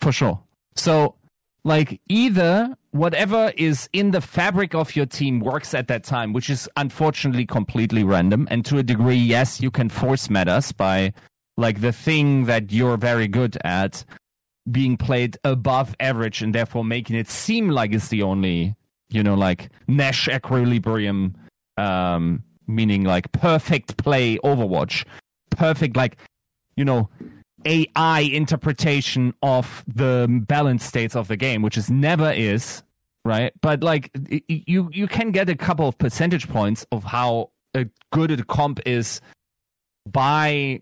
for sure. So, like, either whatever is in the fabric of your team works at that time, which is unfortunately completely random. And to a degree, yes, you can force metas by, like, the thing that you're very good at being played above average and therefore making it seem like it's the only, you know, like, Nash equilibrium, um, meaning like perfect play Overwatch. Perfect, like, you know, AI interpretation of the balance states of the game, which is never is, right? But like you you can get a couple of percentage points of how good a comp is by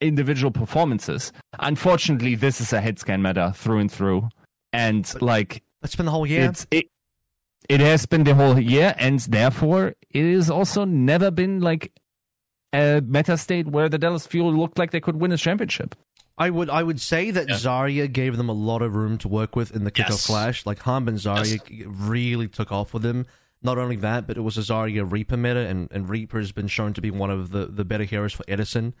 individual performances. Unfortunately, this is a hit scan meta through and through. And like That's been the whole year. it's it it has been the whole year and therefore it is also never been like a meta state where the Dallas Fuel looked like they could win a championship. I would I would say that Yeah. Zarya gave them a lot of room to work with in the kickoff Yes. clash. Like Harm and Zarya really took off with them. Not only that, but it was a Zarya Reaper meta, and, and Reaper has been shown to be one of the, the better heroes for Edison.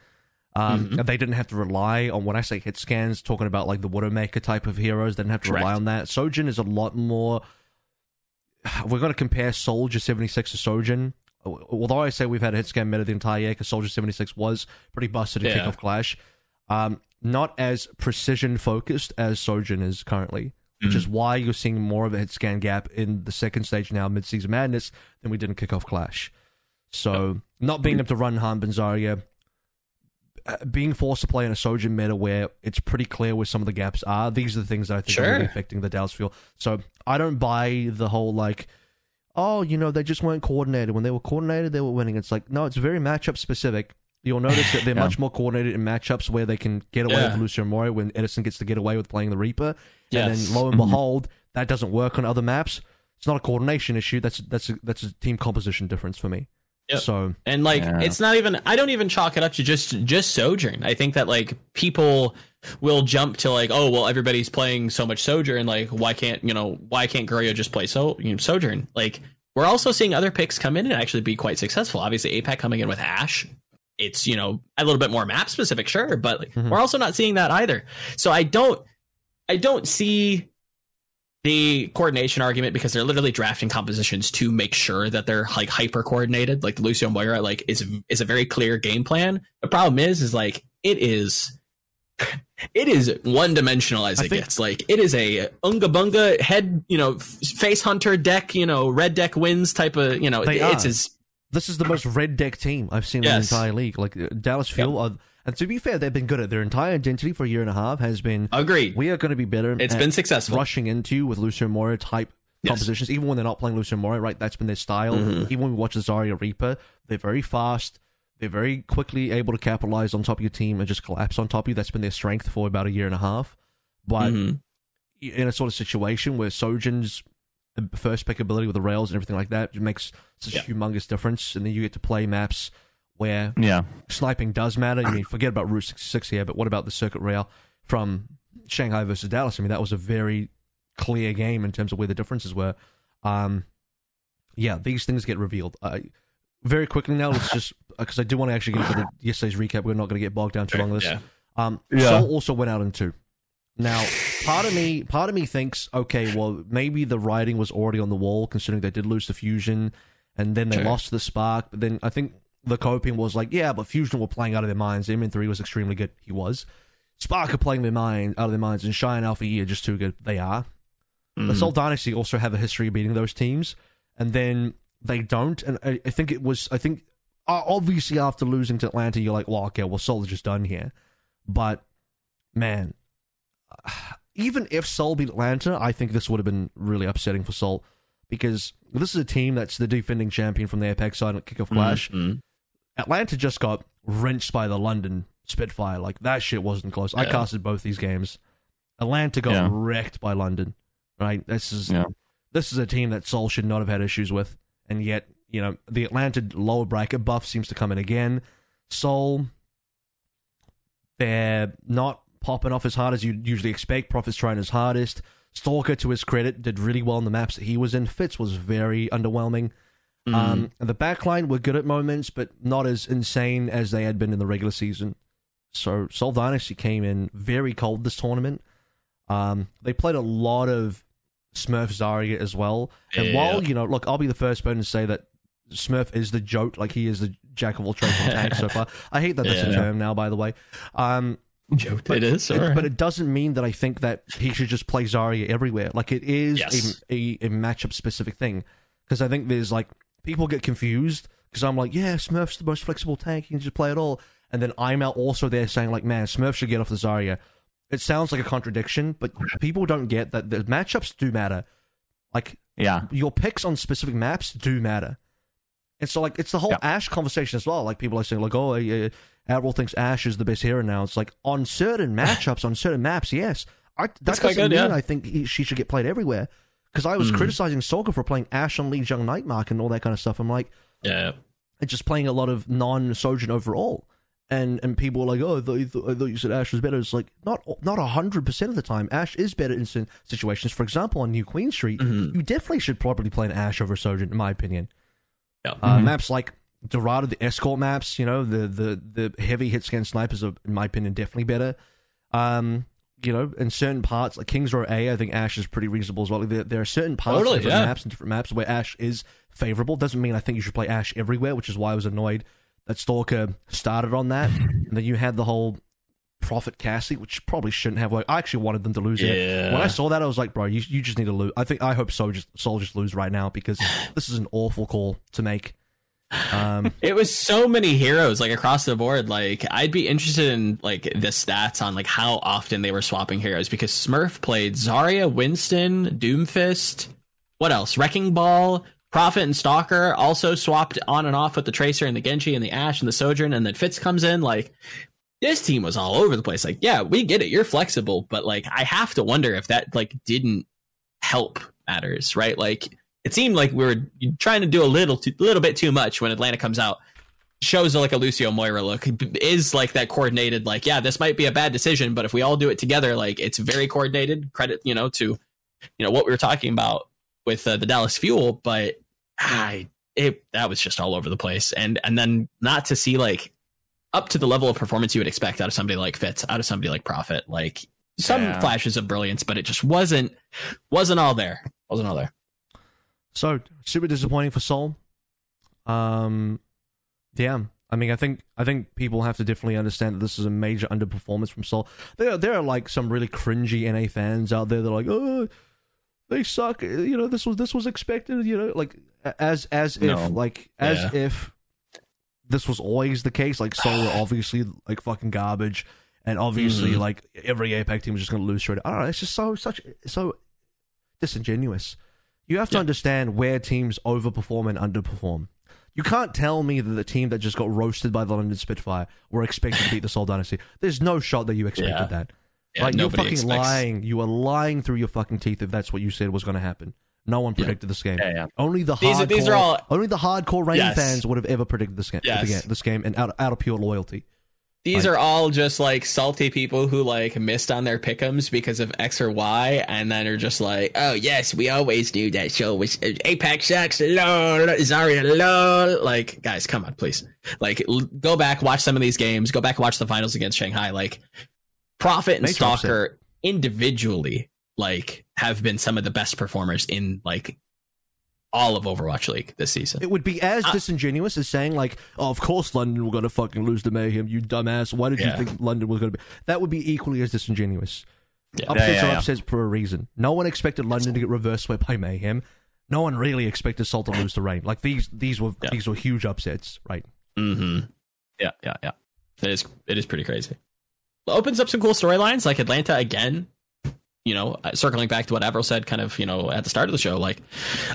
Um, Mm-hmm. they didn't have to rely on when I say hit scans, talking about like the Widowmaker type of heroes. They didn't have to rely on that. Sojourn is a lot more. We're going to compare Soldier seventy six to Sojourn. Although I say we've had a hit scan meta the entire year, because Soldier seventy six was pretty busted in Yeah. kickoff clash. Um, not as precision focused as Sojourn is currently, which is why you're seeing more of a hit scan gap in the second stage now, mid season madness, than we did in kickoff clash. So not being able to run Han Zarya, uh, being forced to play in a Sojourn meta where it's pretty clear where some of the gaps are. These are the things that I think are really affecting the Dallas Fuel. So I don't buy the whole like, oh, you know, they just weren't coordinated. When they were coordinated, they were winning. It's like no, it's very matchup specific. You'll notice that they're Yeah. much more coordinated in matchups where they can get away Yeah. with Lucio Moira when Edison gets to get away with playing the Reaper. Yes. And then lo and Mhm. behold, that doesn't work on other maps. It's not a coordination issue. That's that's a, that's a team composition difference for me. Yep. So And like Yeah. it's not even I don't even chalk it up to just just Sojourn. I think that like people will jump to like, oh well everybody's playing so much Sojourn, like why can't you know, why can't Guerrero just play so you know, Sojourn? Like we're also seeing other picks come in and actually be quite successful. Obviously APAC coming in with Ash. It's, you know, a little bit more map specific, sure, but like, Mhm. we're also not seeing that either. So I don't I don't see the coordination argument because they're literally drafting compositions to make sure that they're like hyper coordinated. Like the Lucio Moira, like is is a very clear game plan. The problem is, is like it is. <laughs> It is one dimensional as I it think- gets. Like it is a unga bunga head, you know, f- face hunter deck, you know, red deck wins type of, you know, it's are. as this is the most red deck team I've seen in the entire league. Like uh, Dallas Fuel, are, and to be fair, they've been good at their entire identity for a year and a half. Has been agreed. we are going to be better. It's been successful. rushing into with Lucio Moira type Yes. compositions, even when they're not playing Lucio Moira. Right, that's been their style. Mhm. Even when we watch the Zarya Reaper, they're very fast. They're very quickly able to capitalize on top of your team and just collapse on top of you. That's been their strength for about a year and a half. But Mhm. in a sort of situation where Sojourn's first pick ability with the rails and everything like that it makes such Yeah. a humongous difference, and then you get to play maps where Yeah. sniping does matter. I mean, <clears throat> forget about Route 66 here, but what about the Circuit Royal from Shanghai versus Dallas? I mean, that was a very clear game in terms of where the differences were. Um, yeah, these things get revealed. Uh, very quickly now, let's just <laughs> because I do want to actually get into the yesterday's recap. We're not going to get bogged down too long on this. Yeah. Um, Yeah. Seoul also went out in two. Now, part of me, part of me thinks, okay, well, maybe the writing was already on the wall, considering they did lose to Fusion, and then they Sure. lost to the Spark. But then I think the coping was like, yeah, but Fusion were playing out of their minds. MN3 was extremely good. He was. Spark are playing their mind out of their minds, and Shy and Alpha E are just too good. They are. The Mhm. Seoul Dynasty also have a history of beating those teams, and then they don't. And I, I think it was, I think, uh, obviously after losing to Atlanta, you're like, well, okay, well, Seoul is just done here. But man, <sighs> even if Seoul beat Atlanta, I think this would have been really upsetting for Seoul because this is a team that's the defending champion from the APAC side at Kickoff Clash. Mhm. Atlanta just got wrenched by the London Spitfire. Like that shit wasn't close. I casted both these games. Atlanta got Yeah. wrecked by London. Right? This is Yeah. this is a team that Seoul should not have had issues with, and yet you know, the Atlanta lower bracket buff seems to come in again. Seoul, they're not popping off as hard as you'd usually expect. Profit's trying his hardest. Stalker, to his credit, did really well in the maps that he was in. Fits was very underwhelming. Mm. Um, and the backline were good at moments, but not as insane as they had been in the regular season. So Seoul Dynasty came in very cold this tournament. Um, they played a lot of Smurf Zarya as well. And Yeah. while, you know, look, I'll be the first person to say that Smurf is the joke, like he is the jack of all trades on <laughs> so far. I hate that that's a term now, by the way. Um, Joked it is, it- or- but it doesn't mean that I think that he should just play Zarya everywhere. Like it is Yes. a, a, a matchup specific thing. Because I think there's like people get confused because I'm like, yeah, Smurf's the most flexible tank. You can just play it all. And then I'm out also there saying like, man, Smurf should get off the Zarya. It sounds like a contradiction, but people don't get that the matchups do matter. Like Yeah. your picks on specific maps do matter. And so, like, it's the whole Yeah. Ash conversation as well. Like, people are saying, like, oh, uh, Admiral thinks Ash is the best hero now. It's like, on certain <laughs> matchups, on certain maps, yes. I, that That's doesn't good, mean yeah. I think he, she should get played everywhere. Because I was Mhm. criticizing Stalker for playing Ash on Lijiang Night Market and all that kind of stuff. I'm like, yeah. and just playing a lot of non Sojourn overall. And and people were like, oh, I thought, you I thought you said Ash was better. It's like not not hundred percent of the time. Ash is better in situations. For example, on New Queen Street, Mhm. you definitely should probably play an Ash over Sojourn, in my opinion. Yeah. Uh, Mhm. Maps like Dorado, the escort maps, you know, the the the heavy hit scan snipers are, in my opinion, definitely better. Um, you know, in certain parts, like Kings Row A, I think Ash is pretty reasonable as well. There, there are certain parts Totally, of different yeah. maps and different maps where Ash is favorable. Doesn't mean I think you should play Ash everywhere, which is why I was annoyed that Stalker started on that. and then you had the whole Profit Cassie, which probably shouldn't have worked. I actually wanted them to lose it. When I saw that, I was like, bro, you, you just need to lose. I think I hope Seoul just Seoul just lose right now because <sighs> this is an awful call to make. Um, <laughs> It was so many heroes like across the board. Like I'd be interested in like the stats on like how often they were swapping heroes because Smurf played Zarya, Winston, Doomfist. What else? Wrecking Ball, Profit, and Stalker also swapped on and off with the Tracer and the Genji and the Ash and the Sojourn, and then Fits comes in. Like this team was all over the place. Like yeah, we get it. You're flexible, but like I have to wonder if that like didn't help matters, right? Like it seemed like we were trying to do a little too, little bit too much when Atlanta comes out. Shows like a Lucio Moira look is like that coordinated. Like, yeah, this might be a bad decision, but if we all do it together, like it's very coordinated. Credit, you know, to you know what we were talking about with uh, the Dallas Fuel, but I it that was just all over the place, and and then not to see like up to the level of performance you would expect out of somebody like Fits, out of somebody like Profit, like some Yeah. flashes of brilliance, but it just wasn't wasn't all there. Wasn't all there. So super disappointing for Seoul. Um, yeah. I mean, I think I think people have to definitely understand that this is a major underperformance from Seoul. There, there are like some really cringy NA fans out there that are like, oh, they suck. You know, this was this was expected. You know, like as as if No. like as Yeah. if this was always the case. Like Seoul were <sighs> obviously like fucking garbage, and obviously Mhm. like every APAC team was just going to lose straight. I don't know. It's just so such so disingenuous. You have to Yeah. understand where teams overperform and underperform. You can't tell me that the team that just got roasted by the London Spitfire were expected to beat the Seoul <laughs> Dynasty. There's no shot that you expected Yeah. that. Yeah, like you're fucking expects- lying. You are lying through your fucking teeth if that's what you said was going to happen. No one predicted this game. Only the These hardcore, are- these are all- only the hardcore Reign Yes. fans would have ever predicted this game. Yes. This game and out, out of pure loyalty. These Like- are all just like salty people who like missed on their pickums because of X or Y, and then are just like, "Oh yes, we always do that show with uh, APAC sucks, lol, Zarya, lol." Like, guys, come on, please. Like, l- go back, watch some of these games. Go back and watch the finals against Shanghai. Like, Profit and Stalker individually, like, have been some of the best performers in like all of Overwatch League this season. It would be as Uh, disingenuous as saying like, "Oh, of course London were going to fucking lose to Mayhem, you dumbass. Why did Yeah. you think London was going to be?" That would be equally as disingenuous. Yeah. Upsets yeah, are yeah. upsets for a reason. No one expected London to get reverse swept by Mayhem. No one really expected Seoul to lose to Reign. Like these, these were Yeah. these were huge upsets, right? Mm-hmm. Yeah, yeah, yeah. It is it is pretty crazy. Opens up some cool storylines like Atlanta again. You know, uh, circling back to what Avril said, kind of you know at the start of the show. Like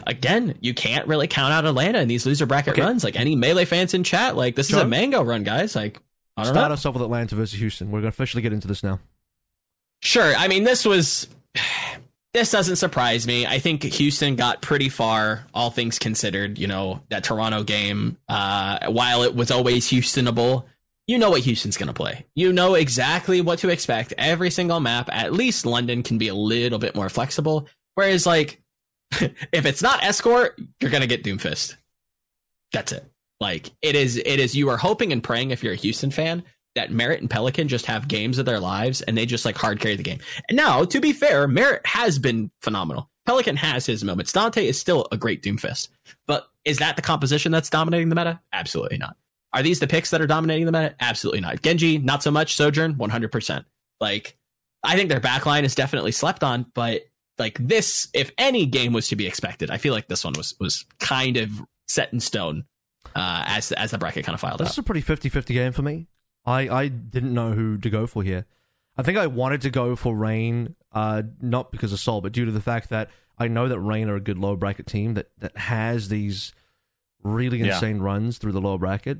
again, you can't really count out Atlanta in these loser bracket Okay. runs. Like any melee fans in chat, like this is a mango run, guys. Like I don't Start know. us off with Atlanta versus Houston. We're going to officially get into this now. Sure. I mean, this was this doesn't surprise me. I think Houston got pretty far, all things considered. You know, that Toronto game, uh, while it was always Houstonable, you know what Houston's going to play. You know exactly what to expect. Every single map, at least London can be a little bit more flexible. Whereas, like, <laughs> if it's not Escort, you're going to get Doomfist. That's it. Like, it is, it is, you are hoping and praying if you're a Houston fan that Merit and Pelican just have games of their lives and they just like hard carry the game. And now, to be fair, Merit has been phenomenal. Pelican has his moments. Dante is still a great Doomfist. But is that the composition that's dominating the meta? Absolutely not. Are these the picks that are dominating the meta? Absolutely not. Genji, not so much. Sojourn, 100%. Like, I think their backline is definitely slept on, but like this, if any game was to be expected, I feel like this one was was kind of set in stone uh, as as the bracket kind of filed This out. is a pretty 50-50 game for me. I, I didn't know who to go for here. I think I wanted to go for Reign, uh, not because of Seoul, but due to the fact that I know that Reign are a good lower bracket team that, that has these really Yeah. insane runs through the lower bracket.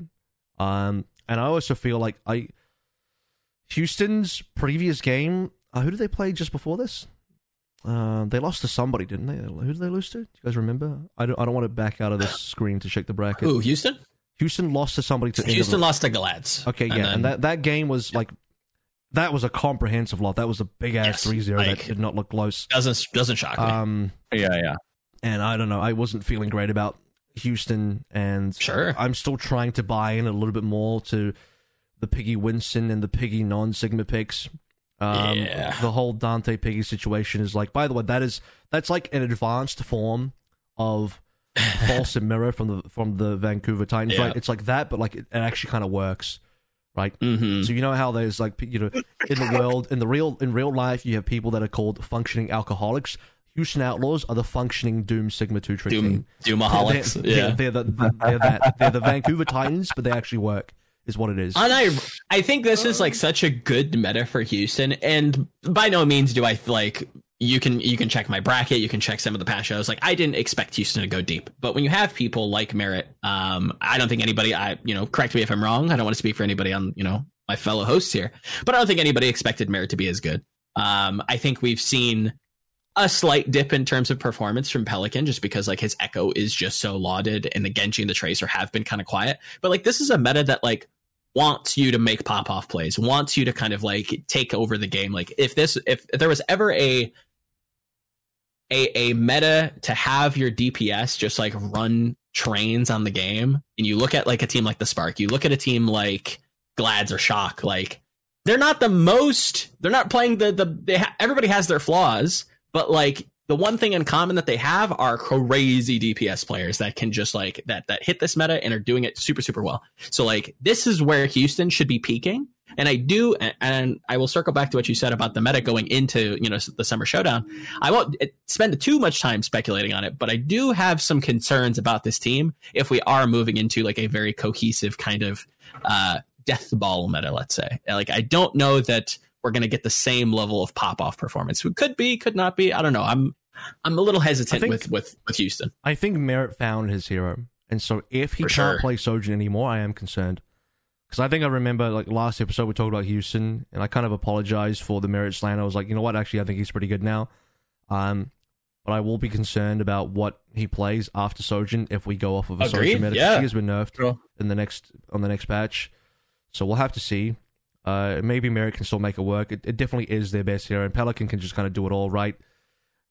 Um, and I also feel like I Houston's previous game. Uh, who did they play just before this? Uh, they lost to somebody, didn't they? Who did they lose to? Do you guys remember? I don't. I don't want to back out of this <coughs> screen to check the bracket. Ooh, Houston? Houston lost to somebody to Houston lost to Glads. Okay, yeah, and, then- that, that game was like that was a comprehensive loss. That was a big ass Yes, 3-0 like- that did not look close. doesn't doesn't shock me. Um, Yeah, yeah. and I don't know, I wasn't feeling great about Houston, and Sure. I'm still trying to buy in a little bit more to the Piggy Winston and the Piggy non Sigma picks. Um, Yeah. The whole Dante Piggy situation is like, by the way, that is that's like an advanced form of <laughs> false and mirror from the from the Vancouver Titans. Yeah. Right? It's like that, but like it, it actually kind of works, right? hmm So you know how there's like you know in the world in the real in real life you have people that are called functioning alcoholics. Houston Outlaws are the functioning Doom Sigma two trick team. Doom Doomaholics. They're, yeah. they're, the, they're that they're the Vancouver Titans, but they actually work. Is what it is. And I, I think this is like such a good meta for Houston, and by no means do I like you can you can check my bracket, you can check some of the past shows. Like I didn't expect Houston to go deep, but when you have people like Merritt, um, I don't think anybody, I you know, correct me if I'm wrong. I don't want to speak for anybody on you know my fellow hosts here, but I don't think anybody expected Merritt to be as good. Um, I think we've seen a slight dip in terms of performance from Pelican just because like his echo is just so lauded and the Genji and the Tracer have been kind of quiet. But like this is a meta that like wants you to make pop off plays, wants you to kind of like take over the game. Like if this if, if there was ever a a a meta to have your DPS just like run trains on the game, and you look at like a team like the Spark, you look at a team like Glads or Shock, like they're not the most they're not playing the the they ha- everybody has their flaws, but like the one thing in common that they have are crazy DPS players that can just like that that hit this meta and are doing it super super well. So like this is where Houston should be peaking. And I do, and- I will circle back to what you said about the meta going into you know the summer showdown. I won't eh, spend too much time speculating on it, but I do have some concerns about this team if we are moving into like a very cohesive kind of uh, death ball meta. Let's say, like I don't know that we're going to get the same level of pop off performance. It could be, could not be. I don't know. I'm I'm a little hesitant think- with with with Houston. I think Merritt found his hero, and so if he For can't sure. play Sojourn anymore, I am concerned. Because I think I remember like last episode we talked about Houston, and I kind of apologized for the Merritt slant. I was like, you know what? Actually, I think he's pretty good now. Um, but I will be concerned about what he plays after Sojourn if we go off of a Agreed, Sojourn meta. yeah. She has been nerfed True. in the next on the next patch, so we'll have to see. Uh, maybe Merritt can still make it work. It, it definitely is their best hero, and Pelican can just kind of do it all right.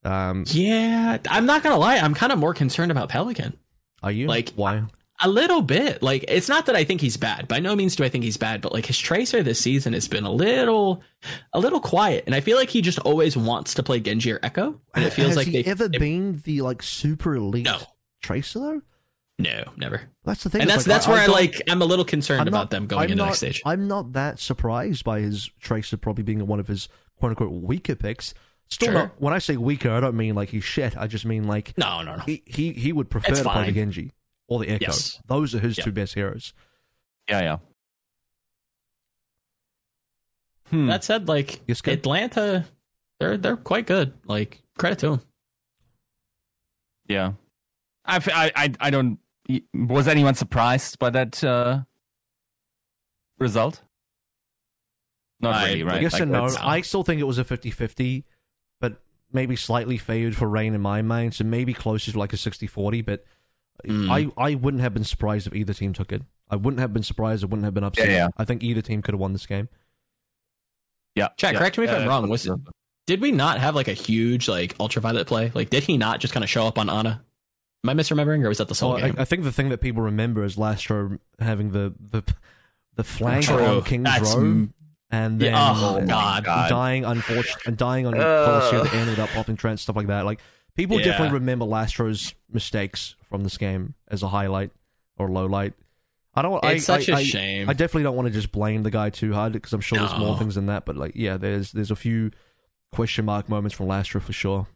Um, Yeah, I'm not gonna lie. I'm kind of more concerned about Pelican. are you Like, why? A little bit. Like, it's not that I think he's bad. By no means do I think he's bad, but like his tracer this season has been a little, a little quiet, and I feel like he just always wants to play Genji or Echo, and it feels Has like he they ever it- been the like super elite No. tracer though? No, never. That's the thing. And that's like, that's where I, don't- like. I'm a little concerned I'm about not- them going I'm into not, the next stage. I'm not that surprised by his tracer probably being one of his quote unquote weaker picks. Still Sure. not. When I say weaker, I don't mean like he's shit. I just mean like No, no, no. he he, he would prefer It's to play the. Genji or the Echo. Yes. Those are his Yeah. two best heroes. Yeah, yeah. Hmm. That said, like Atlanta, they're they're quite good. Like credit to them. Yeah, I I I don't. Was anyone surprised by that uh, result? Not I- really, right? Yes Like, and no. I still think it was a 50-50, but maybe slightly favored for Reign in my mind, so maybe closer to like a 60-40, but Mm. I, I wouldn't have been surprised if either team took it. I wouldn't have been surprised. I wouldn't have been upset. Yeah, yeah. I think either team could have won this game. Yeah. Chat, yeah. correct me if I'm Uh, wrong. Was did we not have like a huge like ultraviolet play? Like, did he not just kind of show up on Ana? Am I misremembering, or was that the Seoul Well, I, game? I think the thing that people remember is Lastro having the the the flank True. on King's That's- Row, and then Yeah, oh, uh, God. dying unfortunate and dying on Uh. policy at the end without popping Trent stuff like that. Like people Yeah. definitely remember Lastro's mistakes from this game as a highlight or low light. I don't. It's I, such I- a I- shame. I definitely don't want to just blame the guy too hard because I'm sure there's more things than that. But like, yeah, there's there's a few question mark moments from Lastro for sure.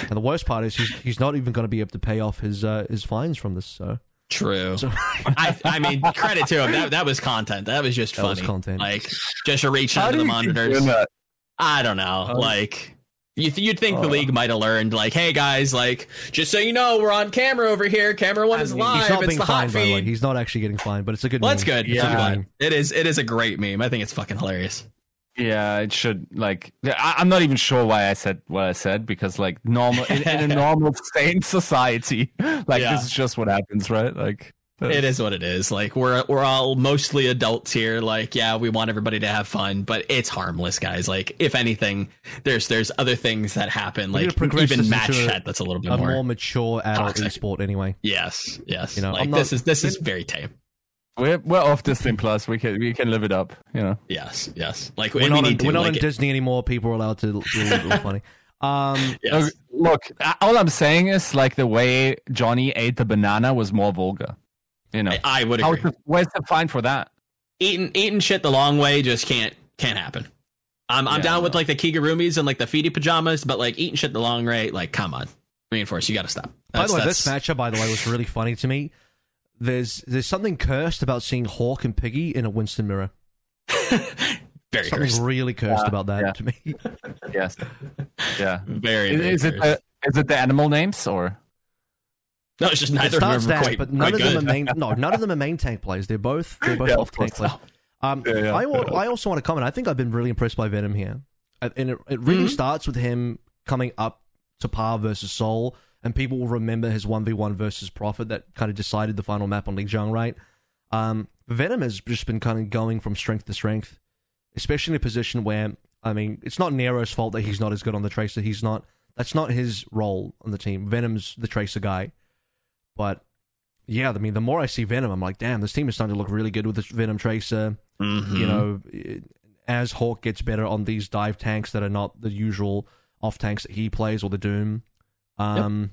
And the worst part is he's he's not even going to be able to pay off his uh, his fines from this. So, True. so <laughs> I, I mean, credit to him. That that was content. That was just That funny. was content. Like just a reach How into the you keep monitors. doing that? I don't know. Oh. like you th- you'd think the Oh. league might have learned. Like, hey guys, like just so you know, we're on camera over here. Camera one is mean, live. he's not it's being the hot fined by the way. feed. He's not actually getting fined, but it's a good. Well, meme. that's good. It's a I'm good meme. It is. It is a great meme. I think it's fucking hilarious. Yeah, it should like. I, I'm not even sure why I said what I said because like normal in, in a <laughs> normal sane society, <laughs> like Yeah. this is just what happens, right? Like It is what it is. Like we're we're all mostly adults here. Like yeah, we want everybody to have fun, but it's harmless, guys. Like if anything, there's there's other things that happen. Like even match into chat that's a little bit A more. more mature adult toxic. esport, anyway. yes, yes. You know, like I'm this is this is very tame. We're we're off Disney Plus. We can we can live it up. You know. Yes, yes. Like We're we not, need in, to. we're not like, in Disney anymore. People are allowed to be a little funny. Um, yes. Look, look, uh, all I'm saying is like the way Johnny ate the banana was more vulgar. You know. I, I would How agree. is the- where's the fine for that? eating eating shit the long way just can't can't happen. I'm I'm Yeah, down with like the Kigurumis and like the feety pajamas, but like eating shit the long way, like come on, reinforce. You got to stop. by the way, this matchup, by the way, was really funny to me. There's there's something cursed about seeing Hawk and Piggy in a Winston mirror. <laughs> very Something cursed. really cursed Yeah, about that yeah. to me. <laughs> Yes. Yeah. Very. Is, very is it the is it the animal names or? no, it's just It neither of them starts are that, quite, but none quite of them are main. No, none of them are main tank players. They're both they're both Yeah, off tank players. Um, Yeah, yeah. I, al- I also want to comment. I think I've been really impressed by Venom here, and it, it really Mhm. starts with him coming up to par versus Seoul, and people will remember his one v one versus Profit that kind of decided the final map on League Lijiang, right? Um, Venom has just been kind of going from strength to strength, especially in a position where I mean, it's not Nero's fault that he's not as good on the tracer. He's not. That's not his role on the team. Venom's the tracer guy, but yeah, I mean, the more I see Venom, I'm like, damn, this team is starting to look really good with this Venom tracer Mhm. you know, it- as Hawk gets better on these dive tanks that are not the usual off tanks that he plays or the Doom, um,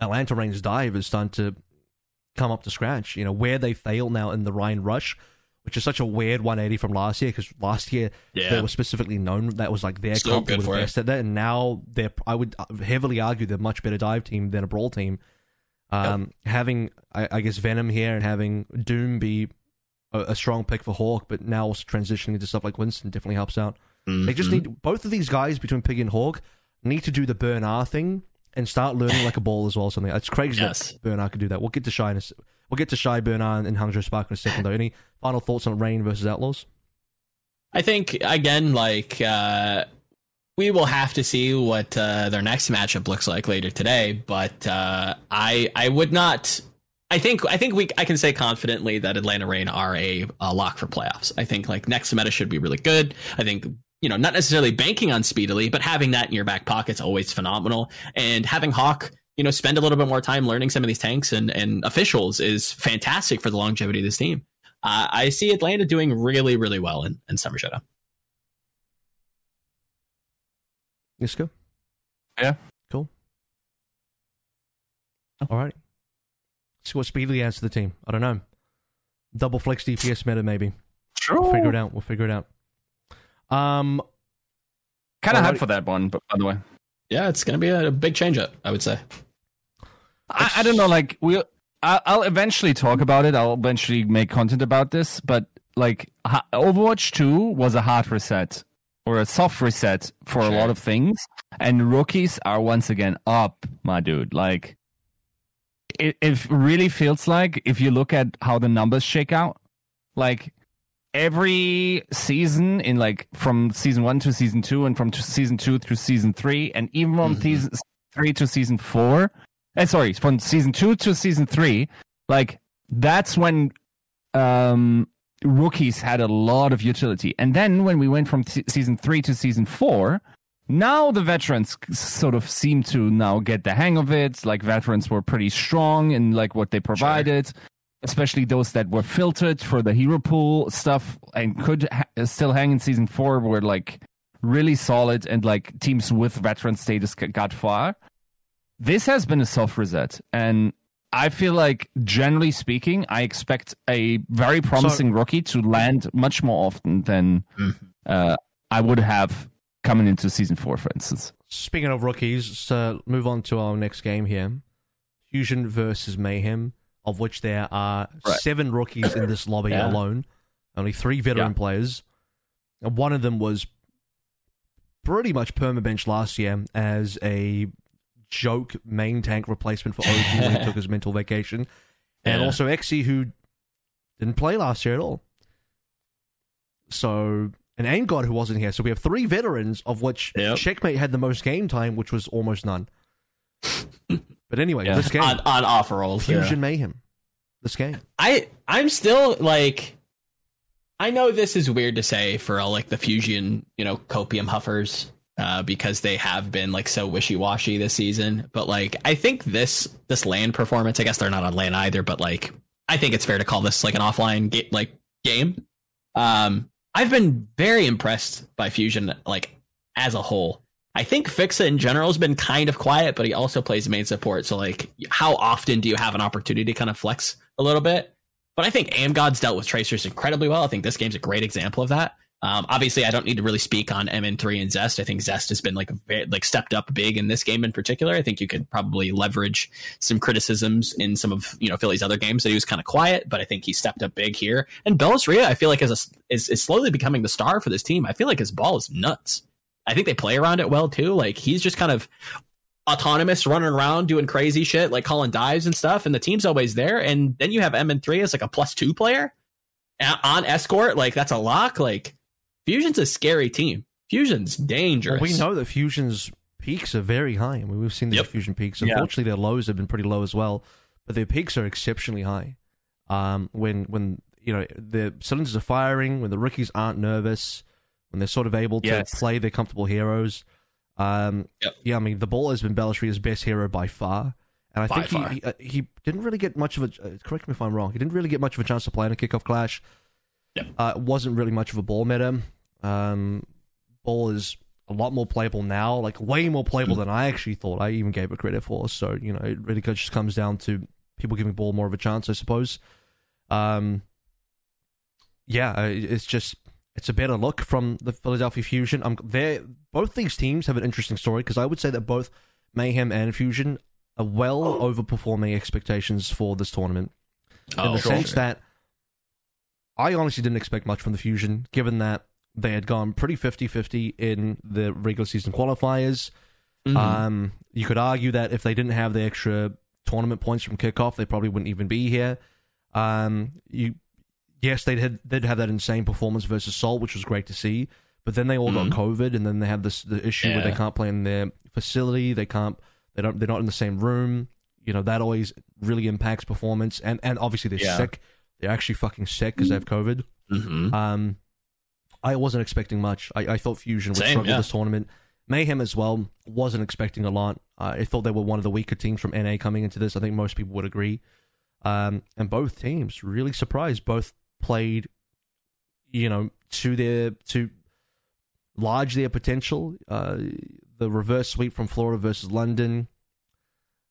Atlanta Reign's dive is starting to come up to scratch. You know, where they fail now in the Rein Rush, which is such a weird 180 from last year because last year yeah. they were specifically known that was like their So comp good that for was it. best at that, and now they're I would heavily argue they're a much better dive team than a brawl team. Um, having I, I guess Venom here and having Doom be a, a strong pick for Hawk, but now also transitioning into stuff like Winston definitely helps out. They just Mhm. need both of these guys between Piggy and Hawk need to do the burn R thing and start learning like a ball as well. Something it's crazy Yes. that burn R could do that. We'll get to shy in a, s- we'll get to shy burn R and Hangzhou Spark in a second though. Any final thoughts on Reign versus Outlaws? I think again, like uh, we will have to see what uh, their next matchup looks like later today. But uh, I I would not. I think I think we I can say confidently that Atlanta Reign are a, a lock for playoffs. I think like next meta should be really good. I think you know not necessarily banking on speedily, but having that in your back pocket's always phenomenal. And having Hawk. You know, spend a little bit more time learning some of these tanks and, and officials is fantastic for the longevity of this team. Uh, I see Atlanta doing really, really well in, in Summer Showdown. Let's go. Yeah. Cool. All right. See what speedily adds to the team. I don't know. Double flex DPS meta, maybe. Sure. We'll figure it out. We'll figure it out. Um, Kind of hyped for that one, but by the way, Yeah, it's going to be a, a big change up, I would say. I, I don't know. Like we, I, I'll eventually talk about it. I'll eventually make content about this. But like ha- Overwatch Two was a hard reset or a soft reset for a lot of things, and rookies are once again up, my dude. Like it, it really feels like if you look at how the numbers shake out, like every season in like from season one to season two, and from season two through season three, and even from Mhm. season three to season four. And sorry, from season two to season three, like that's when um rookies had a lot of utility. And then when we went from t- season three to season four, now the veterans sort of seem to now get the hang of it. Like veterans were pretty strong in like what they provided, especially those that were filtered for the hero pool stuff and could ha- still hang in season four were like really solid and like teams with veteran status got far. This has been a soft reset and I feel like, generally speaking, I expect a very promising rookie to land much more often than Mhm. uh, I would have coming into season four, for instance. Speaking of rookies, so move on to our next game here. Fusion versus Mayhem, of which there are Right. seven rookies in this lobby Yeah. alone. Only three veteran Yeah. players. And one of them was pretty much permabench last year as a joke main tank replacement for OG when he <laughs> took his mental vacation. And Yeah. also Xe, who didn't play last year at all. So, and Angod, who wasn't here. So we have three veterans, of which Yep. Checkmate had the most game time, which was almost none. <laughs> but anyway, Yeah. this game, on, on offer rolls. yeah. Fusion Mayhem. This game. I I'm still like I know this is weird to say for all like the fusion, you know, copium huffers, uh, because they have been like so wishy washy this season. But like I think this this land performance, I guess they're not on land either, but like I think it's fair to call this like an offline ga- like game. Um I've been very impressed by Fusion like as a whole. I think Fixa in general has been kind of quiet, but he also plays main support. So like how often do you have an opportunity to kind of flex a little bit? But I think Amgod's dealt with tracers incredibly well. I think this game's a great example of that. Um, obviously, I don't need to really speak on MN3 and Zest. I think Zest has been like like stepped up big in this game in particular. I think you could probably leverage some criticisms in some of you know Philly's other games that he was kind of quiet, but I think he stepped up big here. And Bellis Ria, I feel like is, a, is is slowly becoming the star for this team. I feel like his ball is nuts. I think they play around it well too. Like he's just kind of autonomous, running around doing crazy shit, like calling dives and stuff, and the team's always there. And then you have MN3 as like a plus two player on escort, like that's a lock. Like Fusion's a scary team. Fusion's dangerous. Well, we know that Fusion's peaks are very high. I mean, we've seen the Yep. Fusion peaks. Yeah. Unfortunately, their lows have been pretty low as well, but their peaks are exceptionally high. Um, when when you know the cylinders are firing, when the rookies aren't nervous, when they're sort of able to Yes. play their comfortable heroes. Um, Yep. Yeah, I mean, the ball has been Bellistria's best hero by far. And I By think he, he, uh, he didn't really get much of a. Uh, correct me if I'm wrong. He didn't really get much of a chance to play in a kickoff clash. Yep. Uh, it wasn't really much of a ball meta. Um, ball is a lot more playable now, like way more playable Mm. than I actually thought. I even gave it credit for. So you know, it really just comes down to people giving ball more of a chance, I suppose. Um, yeah, uh, it's just it's a better look from the Philadelphia Fusion. Um, they both these teams have an interesting story because I would say that both Mayhem and Fusion are well overperforming expectations for this tournament in oh, the sure. sense that I honestly didn't expect much from the Fusion, given that they had gone pretty 50 50 in the regular season qualifiers. Mhm. Um, you could argue that if they didn't have the extra tournament points from kickoff, they probably wouldn't even be here. Um, you, yes, they did they'd have that insane performance versus Salt, which was great to see. But then they all Mhm. got COVID, and then they have this the issue where they can't play in their facility. They can't. They don't. They're not in the same room. You know that always really impacts performance, and and obviously they're Yeah. sick. They're actually fucking sick because they have COVID. Mhm. Um, I wasn't expecting much. I, I thought Fusion would Same, struggle yeah. this tournament. Mayhem as well wasn't expecting a lot. Uh, I thought they were one of the weaker teams from NA coming into this. I think most people would agree. Um, and both teams really surprised. Both played, you know, to their to large their potential. Uh, the reverse sweep from Florida versus London.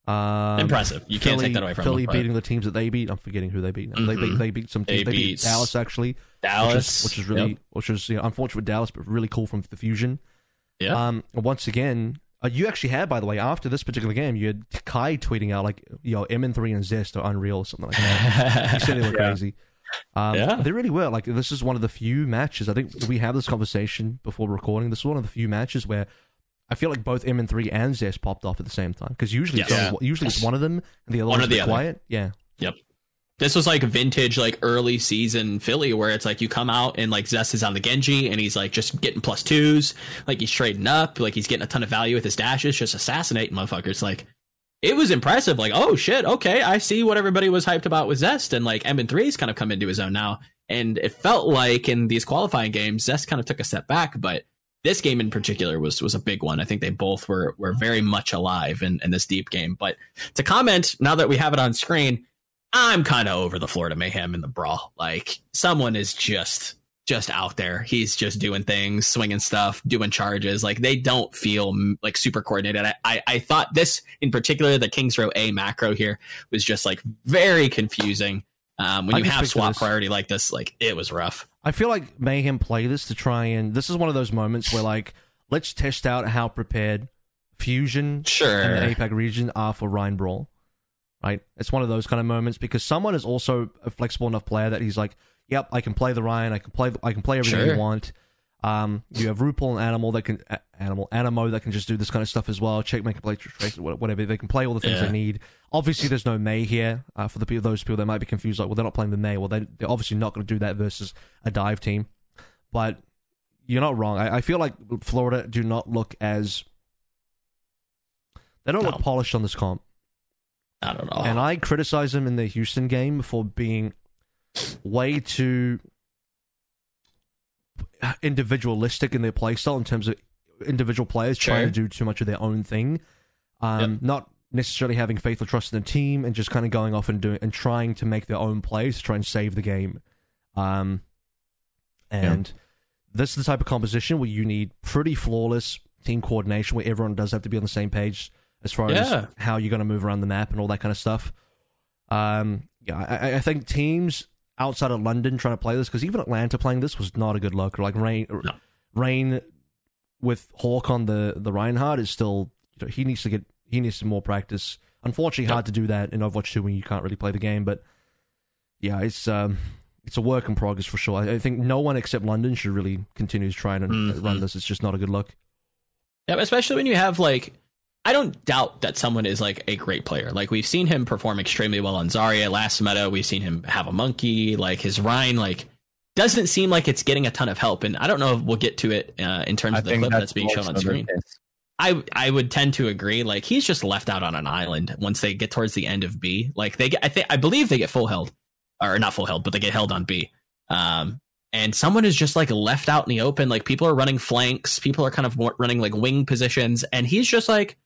Um, Impressive. You can't take that away from Philly them. beating the teams that they beat. I'm forgetting who they beat. now. They, they they beat some They teams. They, beat beat Dallas actually, Dallas, which is, which is really Yep. which is you know, unfortunate with Dallas, but really cool from the Fusion. Yeah. Um, once again, uh, you actually had by the way after this particular game, you had Kai tweeting out like, "Yo, MN3 and Zest are unreal" or something like that. <laughs> he said they were Yeah. crazy. Um, Yeah. they really were. Like this is one of the few matches. I think we have this conversation before recording. This is one of the few matches where I feel like both M3 and Zest popped off at the same time because usually it's Yes. only, usually it's one of them and the other One one's the other. quiet. Yeah. Yep. This was like vintage, like early season Philly, where it's like you come out and like Zest is on the Genji and he's like just getting plus twos, like he's trading up, like he's getting a ton of value with his dashes, just assassinating motherfuckers. Like it was impressive. Like, oh shit, okay, I see what everybody was hyped about with Zest, and like MN3's kind of come into his own now. And it felt like in these qualifying games, Zest kind of took a step back, but this game in particular was was a big one. I think they both were were very much alive in, in this deep game. But to comment, now that we have it on screen, I'm kind of over the Florida Mayhem in the brawl. Like someone is just just out there. He's just doing things, swinging stuff, doing charges. Like they don't feel like super coordinated. I, I, I thought this in particular, the Kings Row A macro here was just like very confusing. Um, when you have swap priority like this, like it was rough. I feel like Mayhem play this to try and this is one of those moments where like let's test out how prepared Fusion Sure. and the APAC region are for Rein Brawl. Right? It's one of those kind of moments because someone is also a flexible enough player that he's like, Yep, I can play the Rein, I can play I can play everything Sure. you want. Um, you have RuPaul and Animal that can a- Animal Animo that can just do this kind of stuff as well. Check, make, play, trace, whatever. They can play all the things Yeah. they need. Obviously, there's no May here uh, for the people, those people that might be confused. Like, well, they're not playing the May. Well, they, they're obviously not going to do that versus a dive team. But you're not wrong. I, I feel like Florida do not look as they don't No. look polished on this comp. I don't know. And I criticize them in the Houston game for being way too individualistic in their playstyle in terms of individual players trying to do too much of their own thing. Um, Yep. Not necessarily having faith or trust in the team and just kind of going off and doing and trying to make their own plays to try and save the game. Um, and this is the type of composition where you need pretty flawless team coordination where everyone does have to be on the same page as far Yeah. as how you're going to move around the map and all that kind of stuff. Um, yeah, I- I think teams outside of London trying to play this because even Atlanta playing this was not a good look. Like Reign, No. Reign with Hawk on the the Reinhardt is still you know, he needs to get he needs some more practice. Unfortunately, hard to do that in Overwatch 2 when you can't really play the game. But yeah, it's um it's a work in progress for sure. I, I think no one except London should really continue to try and Mhm. run this. It's just not a good look. Yeah, especially when you have like I don't doubt that someone is like a great player. Like we've seen him perform extremely well on Zarya last meta. We've seen him have a monkey. Like his Rein, like doesn't seem like it's getting a ton of help. And I don't know if we'll get to it uh, in terms I of the clip that's, being shown on screen. I I would tend to agree. Like he's just left out on an island once they get towards the end of B. Like they get, I think I believe they get full held, or not full held, but they get held on B. Um, and someone is just like left out in the open. Like people are running flanks, people are kind of running like wing positions, and he's just like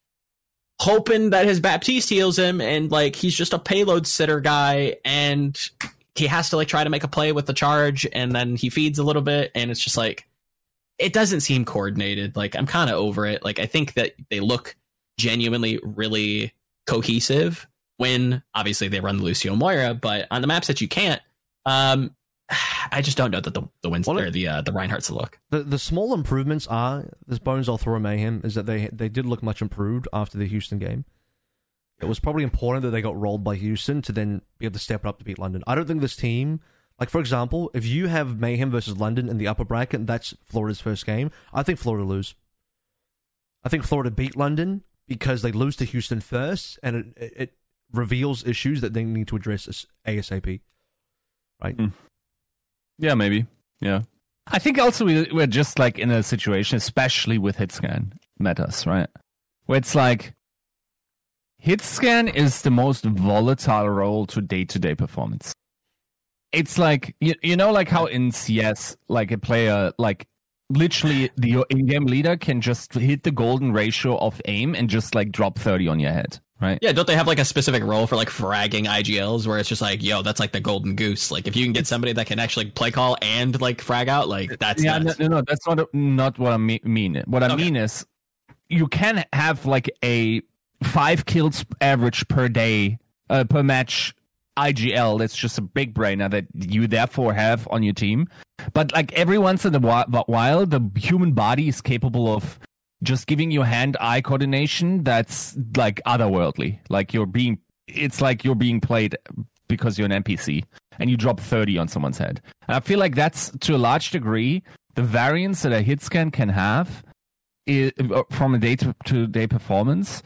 hoping that his Baptiste heals him, and like he's just a payload sitter guy, and he has to like try to make a play with the charge, and then he feeds a little bit, and it's just like it doesn't seem coordinated. Like I'm kind of over it. Like I think that they look genuinely really cohesive when obviously they run the Lucio Moira, but on the maps that you can't, um, <sighs> I just don't know that the the wins Well, or the uh, the Reinhardt's look. The the small improvements are this bones I'll throw at mayhem is that they they did look much improved after the Houston game. It was probably important that they got rolled by Houston to then be able to step it up to beat London. I don't think this team, like for example, if you have Mayhem versus London in the upper bracket, and that's Florida's first game, I think Florida lose. I think Florida beat London because they lose to Houston first, and it, it, it reveals issues that they need to address as- ASAP. Yeah, maybe. Yeah. I think also we, we're just like in a situation, especially with Hitscan matters, right? Where it's like Hitscan is the most volatile role to day to day performance. It's like, you, you know, like how in CS, like a player, like literally the in-game leader can just hit the golden ratio of aim and just like drop 30 on your head, right? Yeah, don't they have like a specific role for like fragging IGLs where it's just like, yo, that's like the golden goose. Like if you can get somebody that can actually play call and like frag out, like that's yeah, no, nuts. no, no, that's not not what I mean. What I Okay. mean is, you can have like a five kills average per day uh, per match IGL. That's just a big brainer that you therefore have on your team. But like every once in a while, the human body is capable of just giving you hand-eye coordination that's like otherworldly. Like you're being, it's like you're being played because you're an NPC and you drop 30 on someone's head. And I feel like that's to a large degree the variance that a hit scan can have i- from a day to, to day performance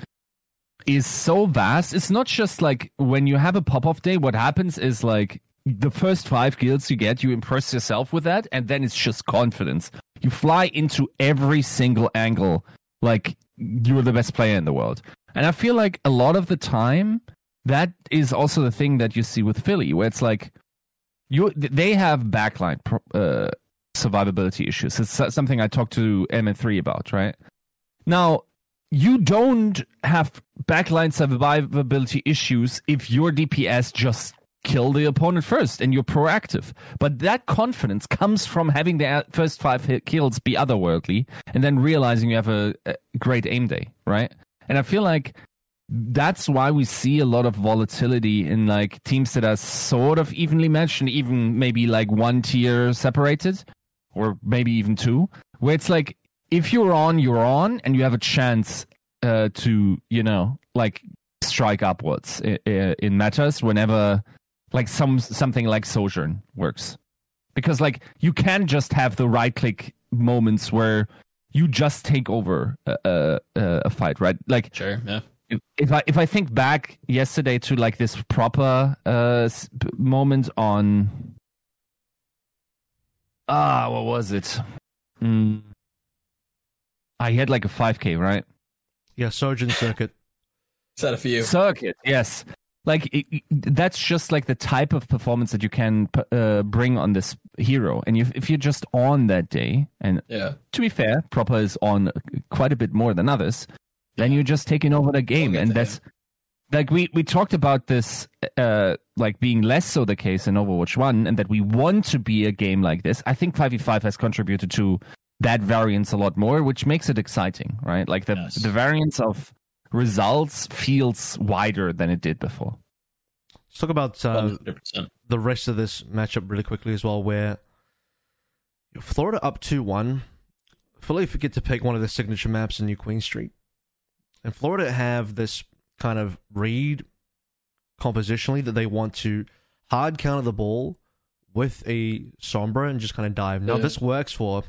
is so vast. It's not just like when you have a pop off day, what happens is like the first five kills you get, you impress yourself with that, and then it's just confidence. You fly into every single angle like you're the best player in the world. And I feel like a lot of the time, that is also the thing that you see with Philly, where it's like you they have backline uh, survivability issues. It's something I talked to M3 about, right? Now, you don't have backline survivability issues if your DPS just kill the opponent first and you're proactive. But that confidence comes from having the uh, first five kills be otherworldly and then realizing you have a, a great aim day, right? And I feel like that's why we see a lot of volatility in like teams that are sort of evenly matched and even maybe like one tier separated or maybe even two, where it's like if you're on, you're on, and you have a chance uh, to, you know, like strike upwards in, in matters whenever like some something like Sojourn works, because like you can just have the right click moments where you just take over a, a, a fight, right? Like sure, yeah. If I if I think back yesterday to like this proper uh moment on ah what was it? Mm. I had like a 5k, right? Yeah, Sojourn Circuit. Set a few. Circuit, yes like it, that's just like the type of performance that you can uh, bring on this hero. And if, if you're just on that day and yeah. to be fair proper is on quite a bit more than others then you're just taking over the game. And that's him. like we we talked about this uh like being less so the case in overwatch 1 and that we want to be a game like this. I think 5v5 has contributed to that variance a lot more which makes it exciting right? Like the yes. the variance of results feels wider than it did before. Let's talk about uh, the rest of this matchup really quickly as well, where Florida up 2 1. Philly forget to pick one of their signature maps in New Queen Street. And Florida have this kind of read compositionally that they want to hard counter the ball with a Sombra and just kind of dive. Now, yeah. this works for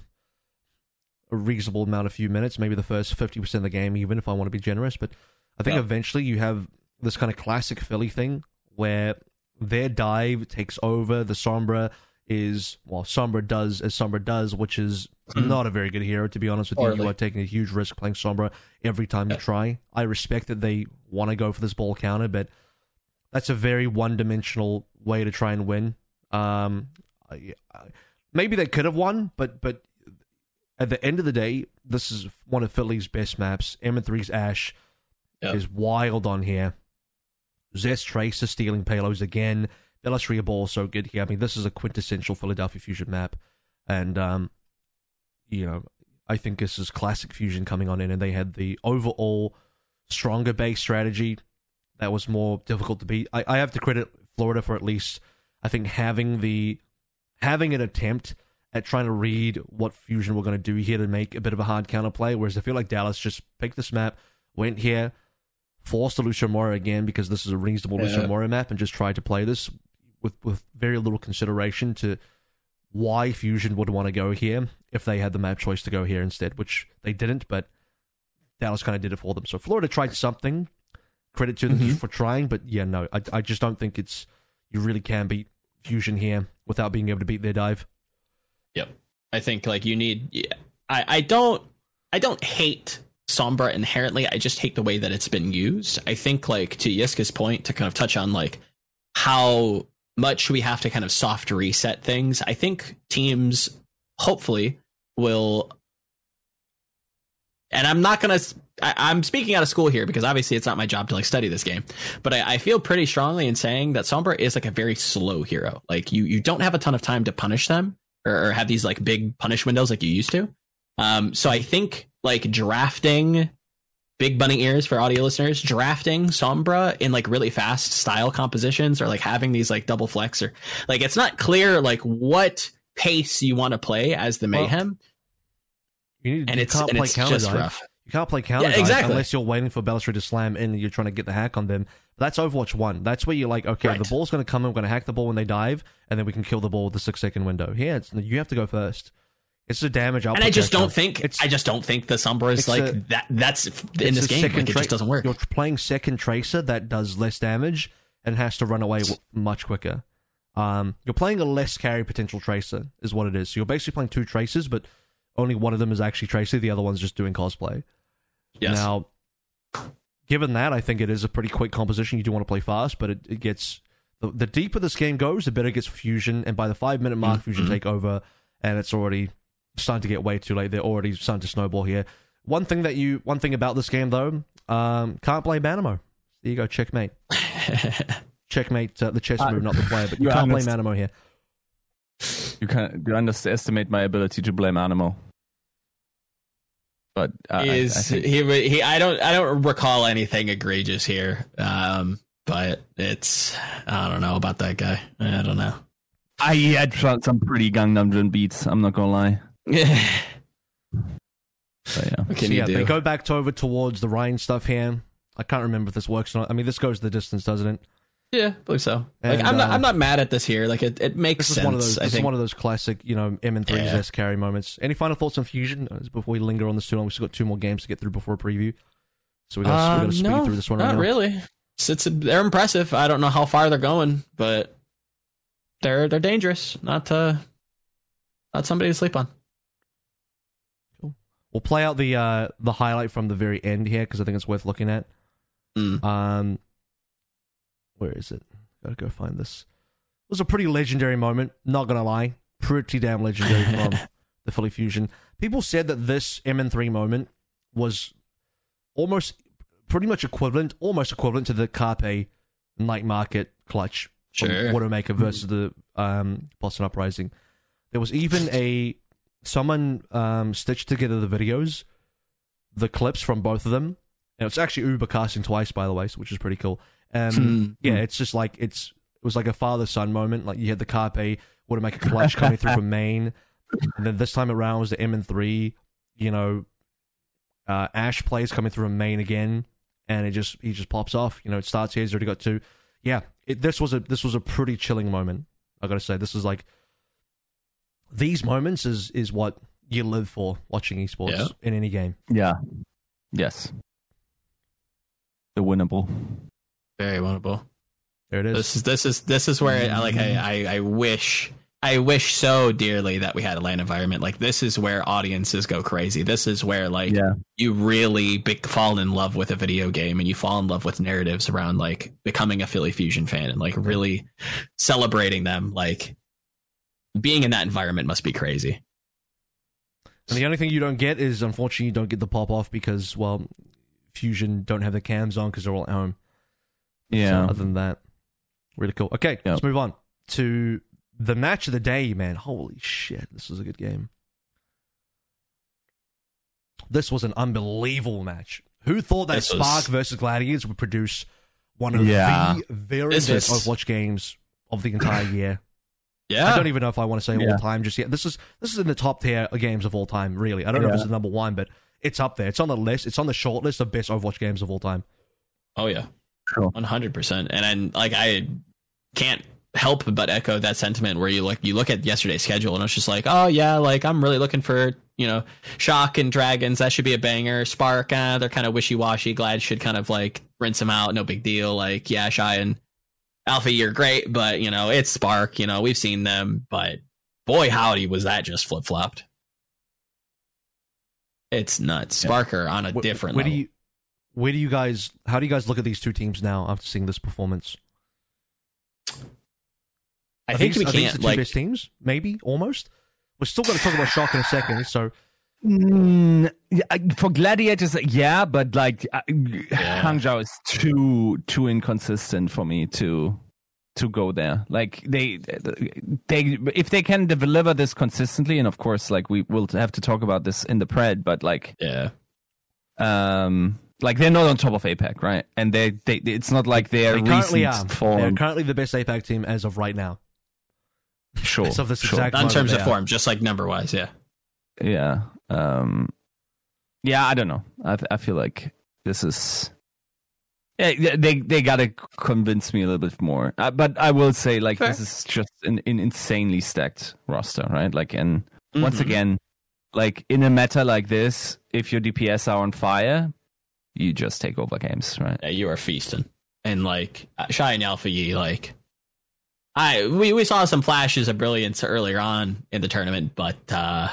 a reasonable amount of few minutes, maybe the first 50% of the game, even if I want to be generous. But I think yeah. eventually you have this kind of classic Philly thing where their dive takes over. The Sombra is, well, Sombra does as Sombra does, which is mm-hmm. not a very good hero, to be honest with you. You are taking a huge risk playing Sombra every time yeah. you try. I respect that they want to go for this ball counter, but that's a very one dimensional way to try and win. Um, maybe they could have won, but but at the end of the day, this is one of Philly's best maps. M3's Ash yep. is wild on here. Zest Tracer stealing payloads again. Belastria Ball so good here. I mean, this is a quintessential Philadelphia Fusion map. And, um, you know, I think this is classic Fusion coming on in, and they had the overall stronger base strategy that was more difficult to beat. I, I have to credit Florida for at least, I think, having the having an attempt at trying to read what Fusion were going to do here to make a bit of a hard counterplay. Whereas I feel like Dallas just picked this map, went here, forced a Lucio Moira again because this is a reasonable yeah. Lucio Moira map, and just tried to play this with with very little consideration to why Fusion would want to go here if they had the map choice to go here instead, which they didn't. But Dallas kind of did it for them. So Florida tried something. Credit to them mm-hmm. for trying, but yeah, no, I I just don't think it's you really can beat Fusion here without being able to beat their dive. Yep. I think like you need. Yeah, I I don't I don't hate Sombra inherently. I just hate the way that it's been used. I think like to Yiska's point to kind of touch on like how much we have to kind of soft reset things. I think teams hopefully will and I'm not gonna. I, am speaking out of school here because obviously it's not my job to like study this game, but I, I, feel pretty strongly in saying that Sombra is like a very slow hero. Like you, you don't have a ton of time to punish them, or, or have these like big punish windows like you used to. Um, so I think like drafting big bunny ears for audio listeners, drafting Sombra in like really fast style compositions or like having these like double flex or like it's not clear like what pace you want to play as the mayhem. Well, you need, and it's, and it's just rough. You can't play counter yeah, exactly. unless you're waiting for Belastria to slam in and you're trying to get the hack on them. That's Overwatch 1. That's where you're like, okay, right. the ball's going to come in, we're going to hack the ball when they dive, and then we can kill the ball with the six second window. Here, you have to go first. It's a damage output. and I just don't think It's- I just don't think the Sombra is like a- that. That's in this game. Like, it tra- just doesn't work. You're playing second tracer that does less damage and has to run away w- much quicker. Um, you're playing a less carry potential tracer, is what it is. So you're basically playing two tracers, but only one of them is actually tracer. The other one's just doing cosplay. Yes. Now, given that, I think it is a pretty quick composition. You do want to play fast, but it, it gets the, the deeper this game goes, the better it gets fusion. And by the five minute mark, fusion Mhm. take over, and it's already starting to get way too late. They're already starting to snowball here. One thing that you, one thing about this game though, um, can't play Manamo. There you go, checkmate. <laughs> Checkmate uh, the chess Uh, move, not the player, but you you're can't play Manamo here. You can you underestimate my ability to blame Animo. But uh, I- I, I think, he he I don't I don't recall anything egregious here. Um but it's I don't know about that guy. I don't know. I had some some pretty GangNamJin beats. I'm not gonna lie. <laughs> But yeah. what can so you yeah, do? they go back to over towards the Rein stuff here. I can't remember if this works or not. I mean, this goes the distance, doesn't it? Yeah, I believe so. Like I'm not uh, I'm not mad at this here. Like it, it makes This is sense. one of those. I This is one of those classic, you know, MN3's S carry moments. Any final thoughts on Fusion uh, before we linger on this too long? We've still got two more games to get through before a preview, so we got Um, to speed no, through this one right not now. really. It's, it's they're impressive. I don't know how far they're going, but they're they're dangerous. Not uh not somebody to sleep on. Cool. We'll play out the uh the highlight from the very end here because I think it's worth looking at. Mm. Um, where is it? Gotta go find this. It was a pretty legendary moment. Not gonna lie, pretty damn legendary from <laughs> the Philly Fusion. People said that this MN3 moment was almost, pretty much equivalent, almost equivalent to the Carpe Night Market clutch from Sure. Versus the um, Boston Uprising. There was even a someone um, stitched together the videos, the clips from both of them. And it's actually Uber casting twice, by the way, which is pretty cool. Um, Hmm. yeah, it's just like it's it was like a father son moment. Like you had the Carpe would make a clutch coming through from <laughs> Maine, and then this time around was the MN3. You know, uh, Ash plays coming through from Maine again, and it just he just pops off. You know, it starts here. He's already got two. Yeah, it, this was a this was a pretty chilling moment. I gotta say, this is like these moments is is what you live for watching esports Yeah. in any game. Yeah. Yes. The winnable. Very winnable. There it is. This is this is this is where I like I, I I wish I wish so dearly that we had a land environment. Like this is where audiences go crazy. This is where like Yeah. you really be, fall in love with a video game and you fall in love with narratives around like becoming a Philly Fusion fan and like really celebrating them. Like being in that environment must be crazy. And the only thing you don't get is, unfortunately, you don't get the pop off because, well, Fusion don't have the cams on because they're all at home. So Yeah. other than that, really cool. Okay, Yeah. let's move on to the match of the day, man. Holy shit, this was a good game. This was an unbelievable match. Who thought that This was- Spark versus Gladiators would produce one of Yeah. the very This best was- Overwatch games of the entire year? <clears throat> Yeah. I don't even know if I want to say Yeah. all time just yet. This is this is in the top tier of games of all time. Really, I don't know if it's the number one, but it's up there. It's on the list. It's on the short list of best Overwatch games of all time. Oh yeah. Sure. One hundred percent. And then like I can't help but echo that sentiment where you like you look at yesterday's schedule and it's just like, oh yeah, like I'm really looking for, you know, Shock and Dragons, that should be a banger. Spark, uh, they're kind of wishy washy. Glad should kind of like rinse them out, no big deal. Like, yeah, Shy and Alpha, you're great, but you know, it's Spark, you know, we've seen them, but boy howdy was that just flip flopped. It's nuts. Yeah. Sparker on a Wh- different where level. do you where do you guys how do you guys look at these two teams now after seeing this performance? I Are think these, we are can't the two like best teams, maybe almost. We're still going to talk about Shock in a second. So Mm, for gladiators, yeah, but like uh, Hangzhou is too too inconsistent for me to to go there. Like they they if they can deliver this consistently, and of course, like we will have to talk about this in the pred, but like yeah. um like they're not on top of APEC, right? And they they it's not like they're they currently are. recent They're currently the best APAC team as of right now. Sure, As of this sure. exact in terms they of are. form, just like number wise, yeah. yeah um yeah i don't know i i feel like this is yeah, they they gotta convince me a little bit more uh, but i will say like Fair. this is just an, an insanely stacked roster right like and once Mhm. again like in a meta like this, if your DPS are on fire, you just take over games, right? Yeah, you are feasting. And like uh, Shy and Alpha Yi, like I we, we saw some flashes of brilliance earlier on in the tournament, but uh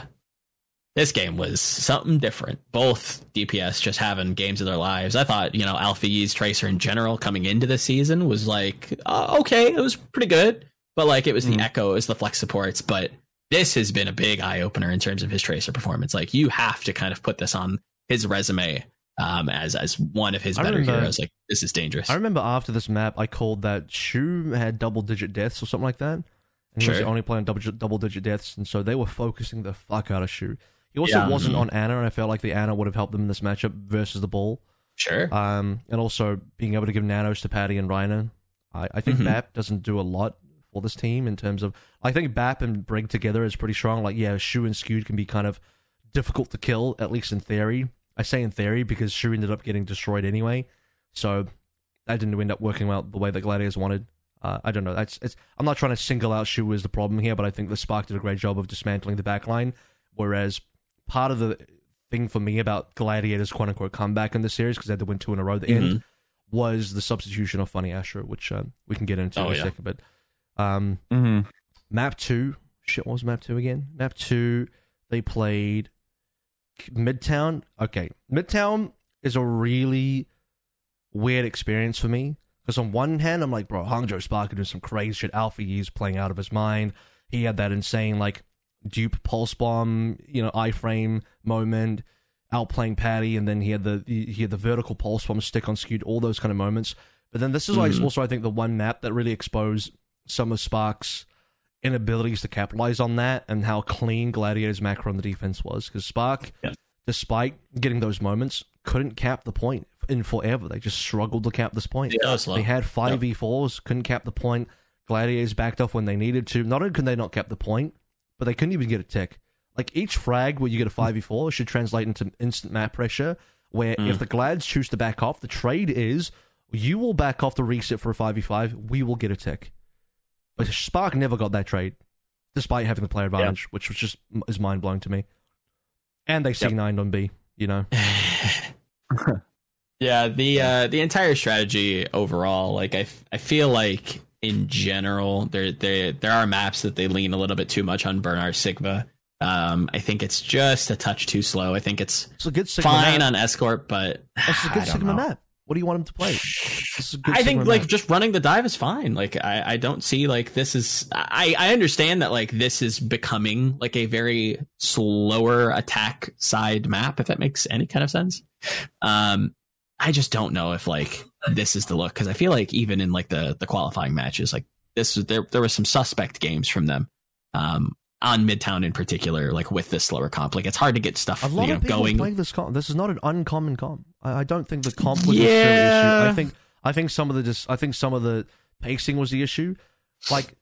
this game was something different. Both DPS just having games of their lives. I thought, you know, Alpha Yi's Tracer in general coming into the season was like, uh, okay, it was pretty good. But like, it was the Mhm. Echo, it was the flex supports. But this has been a big eye opener in terms of his Tracer performance. Like, you have to kind of put this on his resume um, as as one of his I better remember- heroes. Like, this is dangerous. I remember after this map, I called that Shu had double digit deaths or something like that. And he was the only player on double, double digit deaths, and so they were focusing the fuck out of Shu. He also Yeah. wasn't Mhm. on Ana, and I felt like the Ana would have helped them in this matchup versus the ball. Sure. Um, and also being able to give nanos to Patty and Rainer. I, I think Mhm. BAP doesn't do a lot for this team in terms of. I think BAP and Brig together is pretty strong. Like, yeah, Shu and Skewed can be kind of difficult to kill, at least in theory. I say in theory because Shu ended up getting destroyed anyway. So that didn't end up working out the way that Gladiators wanted. Uh, I don't know. That's it's. I'm not trying to single out Shu as the problem here, but I think the Spark did a great job of dismantling the backline. Whereas part of the thing for me about Gladiators' quote unquote comeback in the series because they had to win two in a row at the end Mhm. was the substitution of Funny Astro, which uh, we can get into Oh, in a yeah. second. But um, Mm-hmm. map two, shit, what was map two again? Map two, they played Midtown. Okay, Midtown is a really weird experience for me because on one hand, I'm like, bro, Hangzhou Spark are doing some crazy shit. Alpha Yi's playing out of his mind. He had that insane like dupe pulse bomb, you know, iframe moment, outplaying Patty, and then he had the he had the vertical pulse bomb stick on skewed, all those kind of moments. But then this is like Mhm. also I think the one map that really exposed some of Spark's inabilities to capitalize on that and how clean Gladiator's macro on the defense was. Because Spark, despite getting those moments, couldn't cap the point in forever. They just struggled to cap this point. Yeah. They had five v fours, couldn't cap the point. Gladiators backed off when they needed to. Not only could they not cap the point, but they couldn't even get a tick. Like each frag where you get a five v four should translate into instant map pressure. Where Mm. if the Glads choose to back off, the trade is you will back off the reset for a five v five. We will get a tick. But Spark never got that trade, despite having the player advantage, which was just is mind blowing to me. And they Yep. C9 on B. You know, <laughs> yeah, the uh, the entire strategy overall, like I, f- I feel like in general, there there there are maps that they lean a little bit too much on Bernard Sigma. Um, I think it's just a touch too slow. I think it's it's a good Sigma fine map. on Escort, but it's a <sighs> a I good don't Sigma know. map. What do you want him to play? This is a good I think like just running the dive is fine. Like I, I don't see like this is I, I understand that like this is becoming like a very slower attack side map, if that makes any kind of sense. Um I just don't know if like this is the look because I feel like even in like the the qualifying matches, like this was there there was some suspect games from them. Um on Midtown in particular, like with this slower comp. Like it's hard to get stuff A lot you know, of people going. play this comp. This is not an uncommon comp. I, I don't think the comp was Yeah. necessarily issue. I think I think some of the dis, I think some of the pacing was the issue. Like,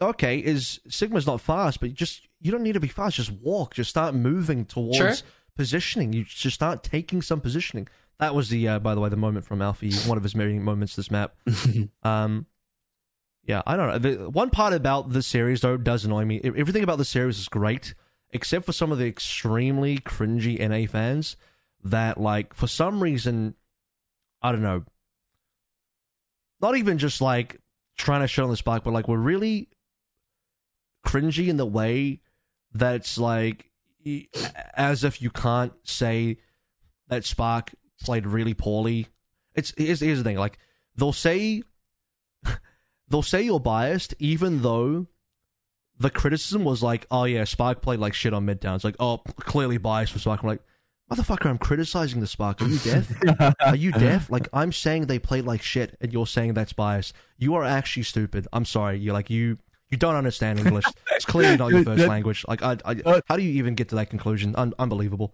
okay, is Sigma's not fast, but you just you don't need to be fast. Just walk. Just start moving towards Sure. positioning. You just start taking some positioning. That was the uh, by the way the moment from Alfie, one of his many moments this map. <laughs> Um, yeah, I don't know. The one part about the series though does annoy me. Everything about the series is great, except for some of the extremely cringy NA fans that, like, for some reason, I don't know. Not even just like trying to show on the spark, but like we're really cringy in the way that's like as if you can't say that Spark played really poorly. It's here's, here's the thing, like they'll say <laughs> they'll say you're biased even though the criticism was like, oh yeah, Spark played like shit on Midtown. It's like, oh, clearly biased for Spark. I'm like, motherfucker, I'm criticizing the Spark. Are you deaf? <laughs> Are you deaf? Like I'm saying they played like shit, and you're saying that's biased. You are actually stupid. I'm sorry. You're like you. You don't understand English. It's clearly not your <laughs> first language. Like, I, I, Uh, how do you even get to that conclusion? Un- unbelievable.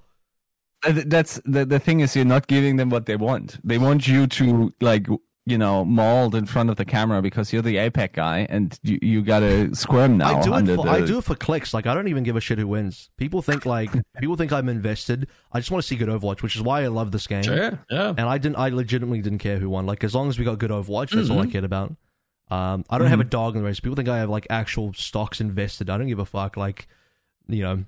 That's the the thing is you're not giving them what they want. They want you to like you know mold in front of the camera because you're the APAC guy and you, you gotta squirm now. I do it under for the, I do it for clicks. Like I don't even give a shit who wins. People think like <laughs> people think I'm invested. I just want to see good Overwatch, which is why I love this game. Sure. Yeah. And I didn't. I legitimately didn't care who won. Like as long as we got good Overwatch, that's all I Mhm. cared about. Um, I don't have a dog in the race. People think I have like actual stocks invested. I don't give a fuck. Like, you know,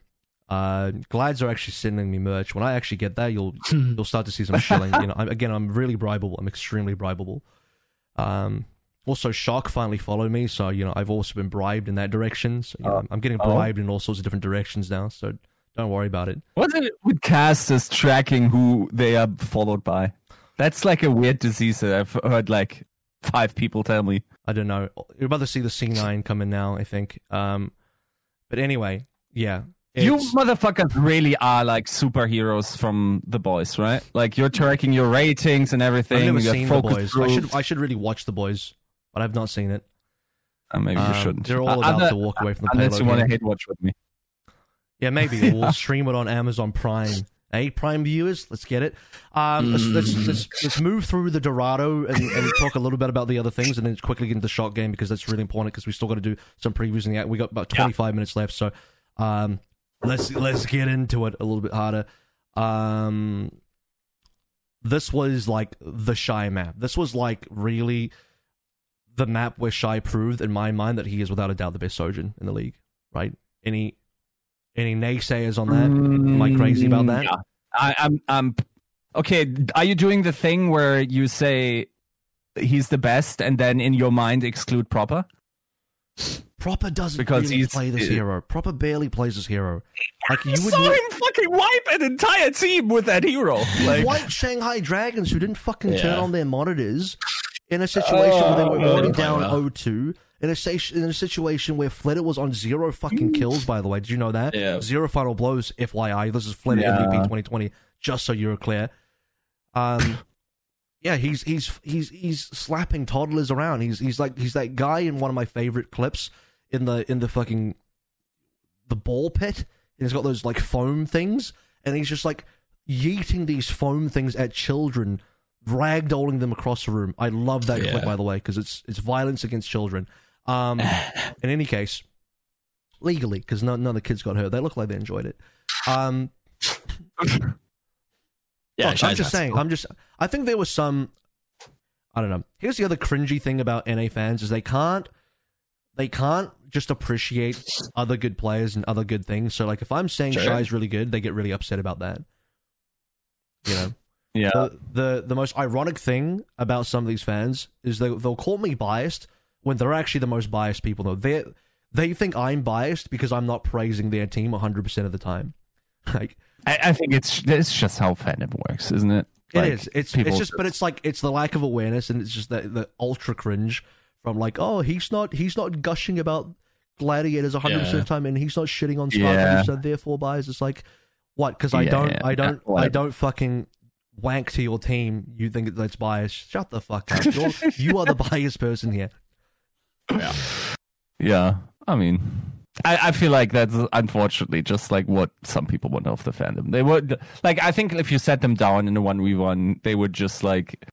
Uh, Glads are actually sending me merch. When I actually get that, you'll <laughs> you'll start to see some shilling. You know, I'm, again, I'm really bribable. I'm extremely bribable. Um, also, Shock finally followed me, so you know I've also been bribed in that direction. So, you know, Uh, I'm getting oh. bribed in all sorts of different directions now. So don't worry about it. What's it with casters tracking who they are followed by? That's like a weird disease that I've heard like five people tell me. I don't know. You're about to see the C9 coming now, I think. Um, but anyway, yeah. You motherfuckers really are like superheroes from the boys, right? Like you're tracking your ratings and everything. I've never seen the boys. I should. I should really watch the boys, but I've not seen it. Uh, maybe Um, you shouldn't. They're all Uh, about other- to walk away from the Unless payload. you want to hate watch with me. Yeah, maybe we'll <laughs> stream it on Amazon Prime. Hey, Prime viewers, let's get it. Um, let's, let's, let's let's move through the Dorado and, and talk a little bit about the other things, and then quickly get into the shot game because that's really important because we still got to do some previews in the act. We got about twenty five minutes left, so um, let's let's get into it a little bit harder. Um, this was like the shy map. This was like really the map where Shy proved in my mind that he is without a doubt the best Sojourn in the league. Right? Any any naysayers on that? Am I crazy about that? Mm, Yeah. I, I'm. I'm. Okay. Are you doing the thing where you say he's the best, and then in your mind exclude proper? Proper doesn't Because really play this uh, hero. Proper barely plays this hero. Like you You would saw him fucking wipe an entire team with that hero. Like, white Shanghai Dragons who didn't fucking turn on their monitors in a situation where they were Oh, already down well. 0-2. In a, sa- in a situation where Fleta was on zero fucking kills, by the way. Did you know that? Yeah. Zero final blows, FYI. This is Fleta Yeah. MVP 2020, just so you're clear. Um, yeah, he's he's he's he's slapping toddlers around. He's he's like he's that guy in one of my favorite clips in the in the fucking the ball pit. And he's got those like foam things, and he's just like yeeting these foam things at children, ragdolling them across the room. I love that clip by the way because it's it's violence against children. Um, <laughs> in any case, legally because none, none of the kids got hurt. They look like they enjoyed it. Um, <laughs> Yeah, Look, I'm just saying. cool. I'm just. I think there was some. I don't know. Here's the other cringy thing about NA fans is they can't. They can't just appreciate other good players and other good things. So, like, if I'm saying Sure. Shy's really good, they get really upset about that. You know, yeah. the, the the most ironic thing about some of these fans is they they'll call me biased when they're actually the most biased people. Though they they think I'm biased because I'm not praising their team 100 percent of the time. <laughs> Like I, I think it's it's just how fandom works, isn't it? It Like, is. It's people it's just, but it's like it's the lack of awareness, and it's just the the ultra cringe from like, oh, he's not he's not gushing about gladiators 100 percent of the time, and he's not shitting on Spark Yeah. 100. Therefore, buys. It's like, what? Because I don't, I don't, I don't fucking wank to your team. You think that's biased? Shut the fuck up. You're, <laughs> you are the biased person here. Yeah. Yeah, I mean, I, I feel like that's unfortunately just like what some people want of the fandom. They would like, I think if you set them down in a one v one, they would just like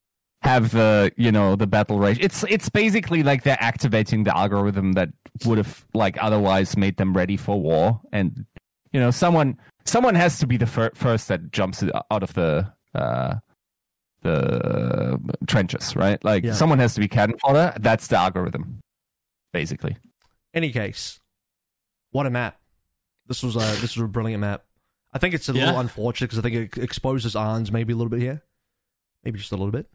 have the you know the battle rage. It's it's basically like they're activating the algorithm that would have like otherwise made them ready for war. And you know, someone someone has to be the fir- first that jumps out of the. uh the trenches, right? Like Yeah. someone has to be cannon fodder. That's the algorithm, basically. Any case, what a map. This was a this was a brilliant map. I think it's a Yeah. little unfortunate because I think it exposes Arns maybe a little bit here, maybe just a little bit,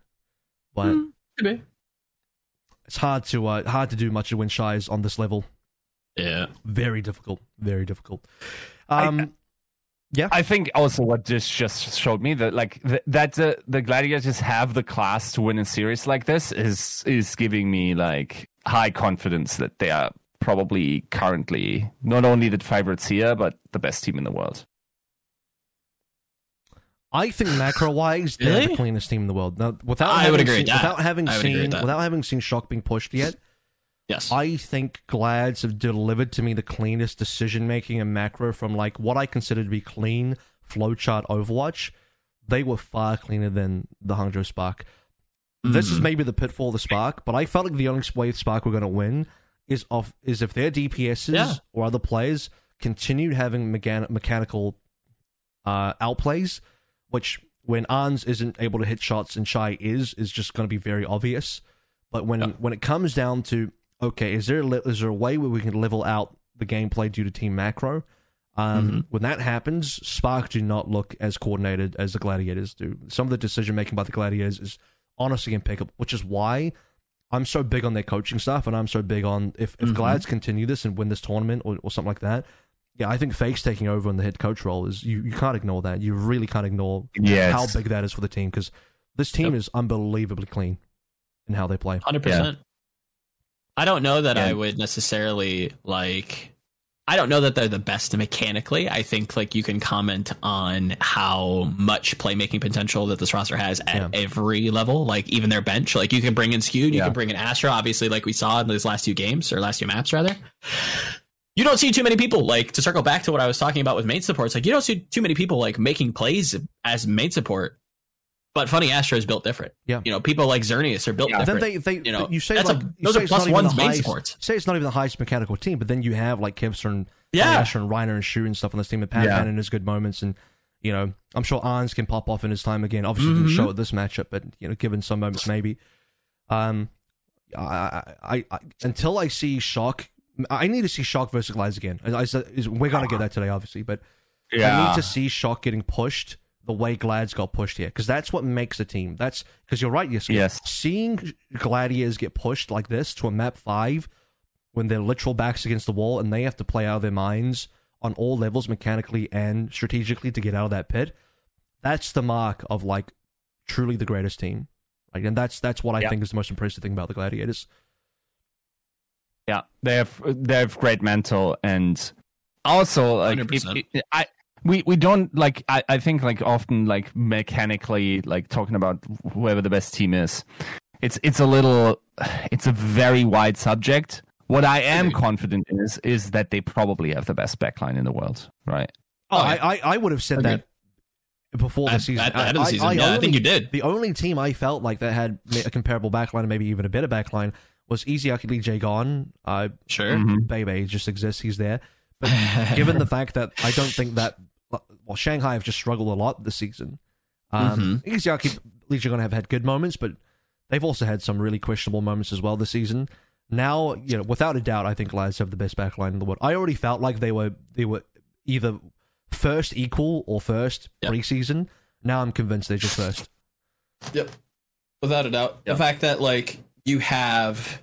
but. Hmm, could be. it's hard to uh, hard to do much of when Shy's on this level. Yeah. Very difficult. Very difficult. Um, Yeah. I think also what this just showed me that like th- that the the gladiators have the class to win a series like this is is giving me like high confidence that they are probably currently not only the favorites here but the best team in the world. I think macro wise, they're Really? the cleanest team in the world. Now, without I having would agree seen, that. without having I would seen with that. without having seen Shock being pushed yet, Yes. I think Glads have delivered to me the cleanest decision making in macro from like what I consider to be clean flowchart Overwatch. They were far cleaner than the Hangzhou Spark. This is Mhm. maybe the pitfall of the Spark, but I felt like the only way Spark were going to win is off is if their DPSs Yeah. or other players continued having mechan- mechanical uh, outplays, which when Arns isn't able to hit shots and Shy is, is just going to be very obvious. But when Yeah. when it comes down to okay, is there a, is there a way where we can level out the gameplay due to team macro? Um, Mhm. When that happens, Spark do not look as coordinated as the Gladiators do. Some of the decision making by the Gladiators is honestly impeccable, which is why I'm so big on their coaching stuff, and I'm so big on if if Mhm. Glads continue this and win this tournament or, or something like that. Yeah, I think Fake's taking over in the head coach role is you, you can't ignore that. You really can't ignore Yes. how big that is for the team because this team Yep. is unbelievably clean in how they play. Hundred percent. I don't know that I would necessarily like. I don't know that they're the best mechanically. I think like you can comment on how much playmaking potential that this roster has at Yeah. every level. Like even their bench, like you can bring in Skewed, you Yeah. can bring in Astro. Obviously, like we saw in those last two games or last two maps rather. You don't see too many people like to circle back to what I was talking about with main supports. Like you don't see too many people like making plays as main support. But funny Astro is built different. Yeah. you know people like Xerneas are built Yeah. Different. then they, they you know, you say that's a- like you those say are it's plus not even ones the main highest, supports. say it's not even the highest mechanical team, but then you have like Kevster and Yeah. Asher and Reiner and Shu and stuff on this team, and Pat Yeah. Pan in his good moments, and you know I'm sure Arns can pop off in his time again. Obviously, didn't Mhm. show at this matchup, but you know, given some moments, maybe. Um, I, I, I, I until I see Shock, I need to see Shock versus Glads again. I, I said we're gonna get that today, obviously, but I need to see Shock getting pushed the way Glads got pushed here because that's what makes a team. That's because you're right. Yes, Yes. Seeing Gladiators get pushed like this to a map five when they're literal backs against the wall and they have to play out of their minds on all levels, mechanically and strategically, to get out of that pit. That's the mark of like truly the greatest team. Like, and that's that's what I Yeah. think is the most impressive thing about the Gladiators. Yeah, they have they have great mental and also like if- 100%. if- I we we don't like I, I think like often like mechanically like talking about whoever the best team is. It's it's a little it's a very wide subject. What I am confident is is that they probably have the best backline in the world, right? Oh, Oh, I. I I would have said Agreed. that before the At- season. at the I- the season. I yeah, I think you did. The only team I felt like that had a comparable backline, and maybe even a better backline, was Izayaki LeeJaeGon. Uh, Sure. Mhm. Bebe just exists; he's there. But given the <laughs> fact that I don't think that, well, Shanghai have just struggled a lot this season. Um, Easy Akili Jagon have had good moments, but they've also had some really questionable moments as well this season. Now, you know, without a doubt, I think Lads have the best backline in the world. I already felt like they were they were either first equal or first Yep. preseason. Now I'm convinced they're just first. Yep. Without a doubt. Yeah. The fact that like you have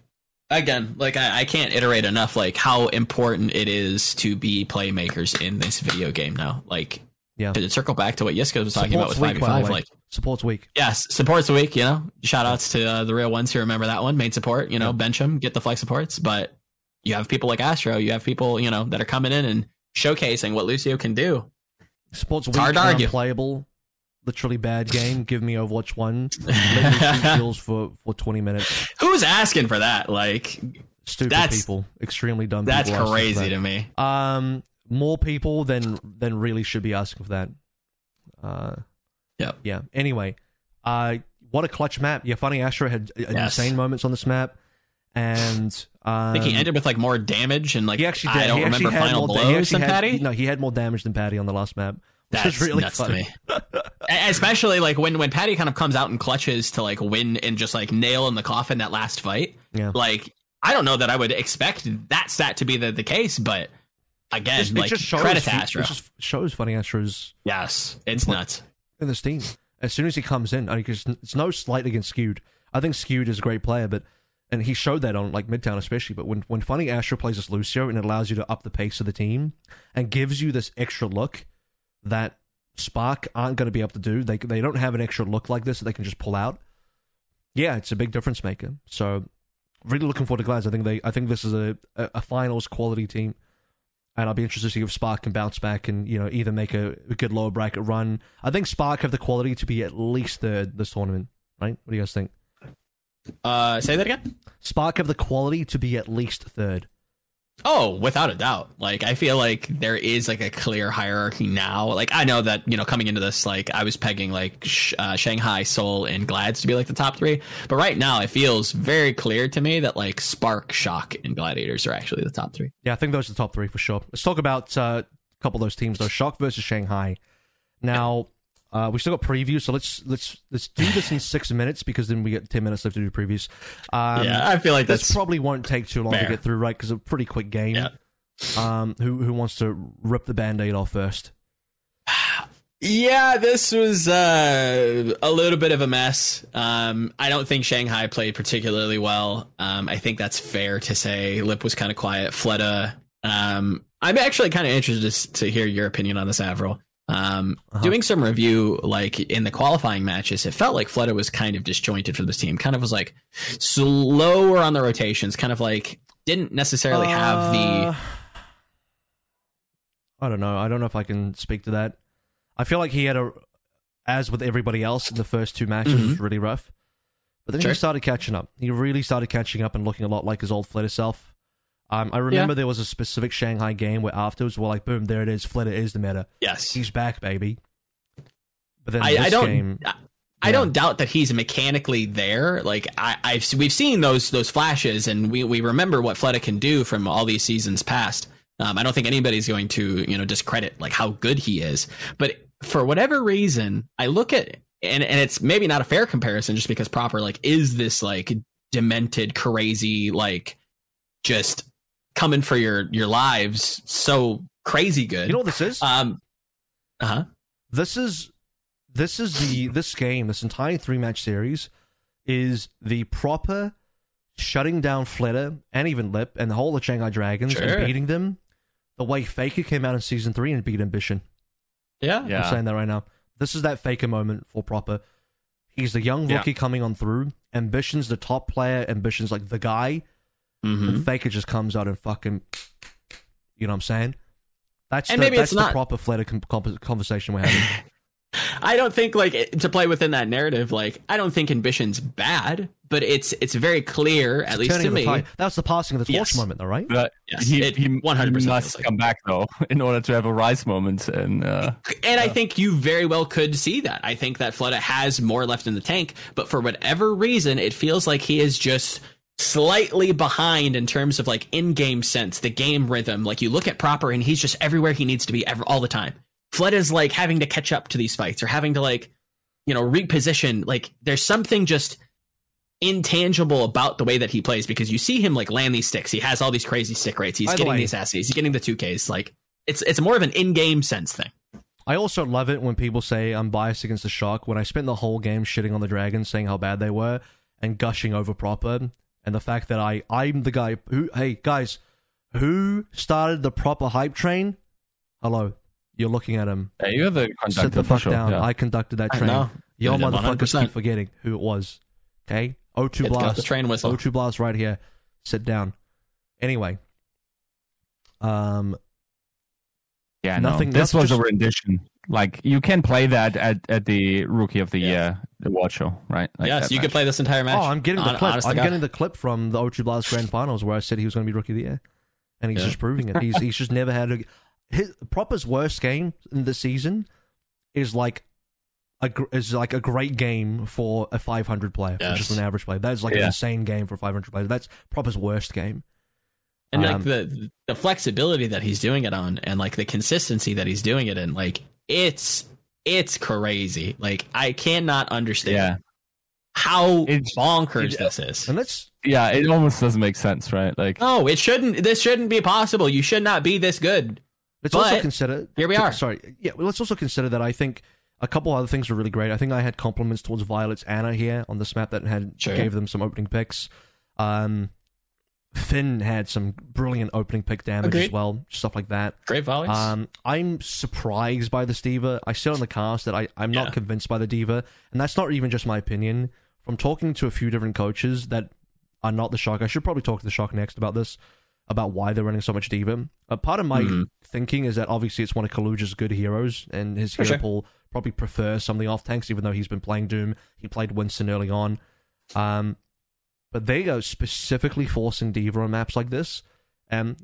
again, like I, I can't iterate enough like how important it is to be playmakers in this video game now. Like Yeah. to circle back to what Yiska was talking about with Support's five five, like Support's week. yes, support's week, you know. Shout outs to uh, the real ones who remember that one. Main support, you know, Yeah. bench them, get the flex supports, but you have people like Astro, you have people, you know, that are coming in and showcasing what Lucio can do. Support's It's weak, hard to argue. unplayable, literally bad game. Give me Overwatch one. Let me shoot <laughs> kills for for 20 minutes. Who's asking for that? Like Stupid That's- people, extremely dumb. that's crazy that. to me. Um, more people than than really should be asking for that. Uh, Yep. yeah. Anyway, uh, what a clutch map. Yeah, funny. Astro had uh, Yes. insane moments on this map, and um, I think he ended with like more damage and like he actually did. I don't remember final blows than had- Patty. No, he had more damage than Patty on the last map. That's really nuts funny. to me. Especially like when when Patty kind of comes out and clutches to like win and just like nail in the coffin that last fight. Yeah. Like I don't know that I would expect that stat to be the, the case, but again, It like just shows. credit to it Astro. just shows funny Astro's yes, it's nuts. in this team. As soon as he comes in, I mean, it's no slight against Skewed. I think Skewed is a great player, but and he showed that on like Midtown especially. But when when Funny Astro plays as Lucio and it allows you to up the pace of the team and gives you this extra look that Spark aren't going to be able to do. They they don't have an extra look like this that they can just pull out. Yeah, it's a big difference maker. So really looking forward to Glads. I think they I think this is a a, a finals quality team. And I'll be interested to see if Spark can bounce back and you know either make a, a good lower bracket run. I think Spark have the quality to be at least third this tournament, right? What do you guys think? Uh, say that again. Spark have the quality to be at least third. Oh, without a doubt. Like I feel like there is like a clear hierarchy now. Like I know that you know coming into this, like I was pegging like sh- uh, Shanghai, Seoul, and Glads to be like the top three. But right now, it feels very clear to me that like Spark, Shock, and Gladiators are actually the top three. Yeah, I think those are the top three for sure. Let's talk about uh, a couple of those teams though. Shock versus Shanghai. Now uh, we still got previews, so let's let's let's do this in six <laughs> minutes because then we get ten minutes left to do previews. Um, yeah, I feel like this that's probably won't take too long to get through, right? Because it's a pretty quick game. Yeah. Um, who who wants to rip the band-aid off first? Yeah, this was uh, a little bit of a mess. Um, I don't think Shanghai played particularly well. Um, I think that's fair to say. Lip was kind of quiet. Fleta. Um, I'm actually kind of interested to, to hear your opinion on this, Avril. Um, Uh-huh. Doing some review, like in the qualifying matches, it felt like Fleta was kind of disjointed for this team. Kind of was like slower on the rotations. Kind of like didn't necessarily have the. Uh, I don't know. I don't know if I can speak to that. I feel like he had a, as with everybody else in the first two matches, was really rough. But then Sure. he started catching up. He really started catching up and looking a lot like his old Fleta self. Um, I remember there was a specific Shanghai game where afterwards we're like, boom, there it is. Fleta is the meta. Yes, He's back, baby. But then I, this I don't. game, I, I yeah. don't doubt that he's mechanically there. Like I, I've we've seen those those flashes, and we we remember what Fleta can do from all these seasons past. Um, I don't think anybody's going to you know discredit like how good he is. But for whatever reason, I look at and and it's maybe not a fair comparison just because Proper like is this like demented crazy like just coming for your your lives so crazy good. you know what this is? um, uh huh. this is this is the this game this entire three match series is the Proper shutting down Fleta and even Lip and the whole of Shanghai Dragons Sure. and beating them the way Faker came out in season three and beat Ambition. Yeah. Yeah. I'm saying that right now. This is that Faker moment for Proper. He's the young Yeah. rookie coming on through. Ambition's the top player. Ambition's like the guy. Hmm And Faker just comes out and fucking, you know what I'm saying? That's And the, maybe that's it's the not- Proper Fleta com- com- conversation we're having. <laughs> I don't think like to play within that narrative. Like I don't think Ambition's bad, but it's it's very clear, at least to me. tide. That was the passing of the torch Yes. moment, though, right? But Yes, he, 100% feels must like come back though <laughs> in order to have a rise moment. And uh, <laughs> And I think you very well could see that. I think that Fleta has more left in the tank, but for whatever reason, it feels like he is just slightly behind in terms of like in-game sense, the game rhythm. Like you look at Proper, and he's just everywhere he needs to be ever all the time. Fleta's like having to catch up to these fights or having to like, you know, reposition. Like there's something just intangible about the way that he plays because you see him like land these sticks. He has all these crazy stick rates. He's By the getting way- these assays. He's getting the two Ks. Like it's it's more of an in-game sense thing. I also love it when people say I'm biased against the Shock. When I spent the whole game shitting on the Dragons, saying how bad they were, and gushing over Proper, and the fact that I I'm the guy who hey guys, who started the Proper hype train? Hello, you're looking at him. yeah, you're the conductor. Sit the fuck sure, down. yeah. I conducted that train. know. Y'all motherfuckers 100%. keep forgetting who it was. Okay, O2 It's got blast. the train whistle. O2 blast right here. Sit down. Anyway, um, Yeah, no. Nothing- This nothing- was a rendition. Like you can play that at, at the Rookie of the Yeah. Year award show, right? Like yes, that you match. could play this entire match. Oh, I'm getting the Hon- clip. I'm getting the clip from the O2 Blast Grand Finals where I said he was going to be Rookie of the Year, and he's Yeah. just proving it. He's he's just never had a his Proper's worst game in the season is like a is like a great game for a 500 player, Yes. which is an average player. That's like an insane game for 500 players. That's Proper's worst game. and um, like the the flexibility that he's doing it on, and like the consistency that he's doing it in, like it's it's crazy. Like I cannot understand Yeah, how It's- bonkers it- this is. And yeah. It almost doesn't make sense, right? Like No, it shouldn't. This shouldn't be possible. You should not be this good. let's also consider here we are. Sorry, yeah. Well, let's also consider that I think a couple other things were really great. I think I had compliments towards Viol2t's Ana here on this map that had Sure. gave them some opening picks. Um, Finn had some brilliant opening pick damage as well, stuff like that. Great volleys. Um, I'm surprised by this D.Va. I said on the cast that I, I'm Yeah. not convinced by the D.Va, and that's not even just my opinion. From talking to a few different coaches that are not the shock, I should probably talk to the shock next about this, about why they're running so much D.Va. Part of my Mhm. thinking is that obviously it's one of Kaluji's good heroes, and his For hero sure. pool probably prefers some of the off tanks, even though he's been playing Doom. He played Winston early on. Um, but they are specifically forcing D.Va on maps like this. And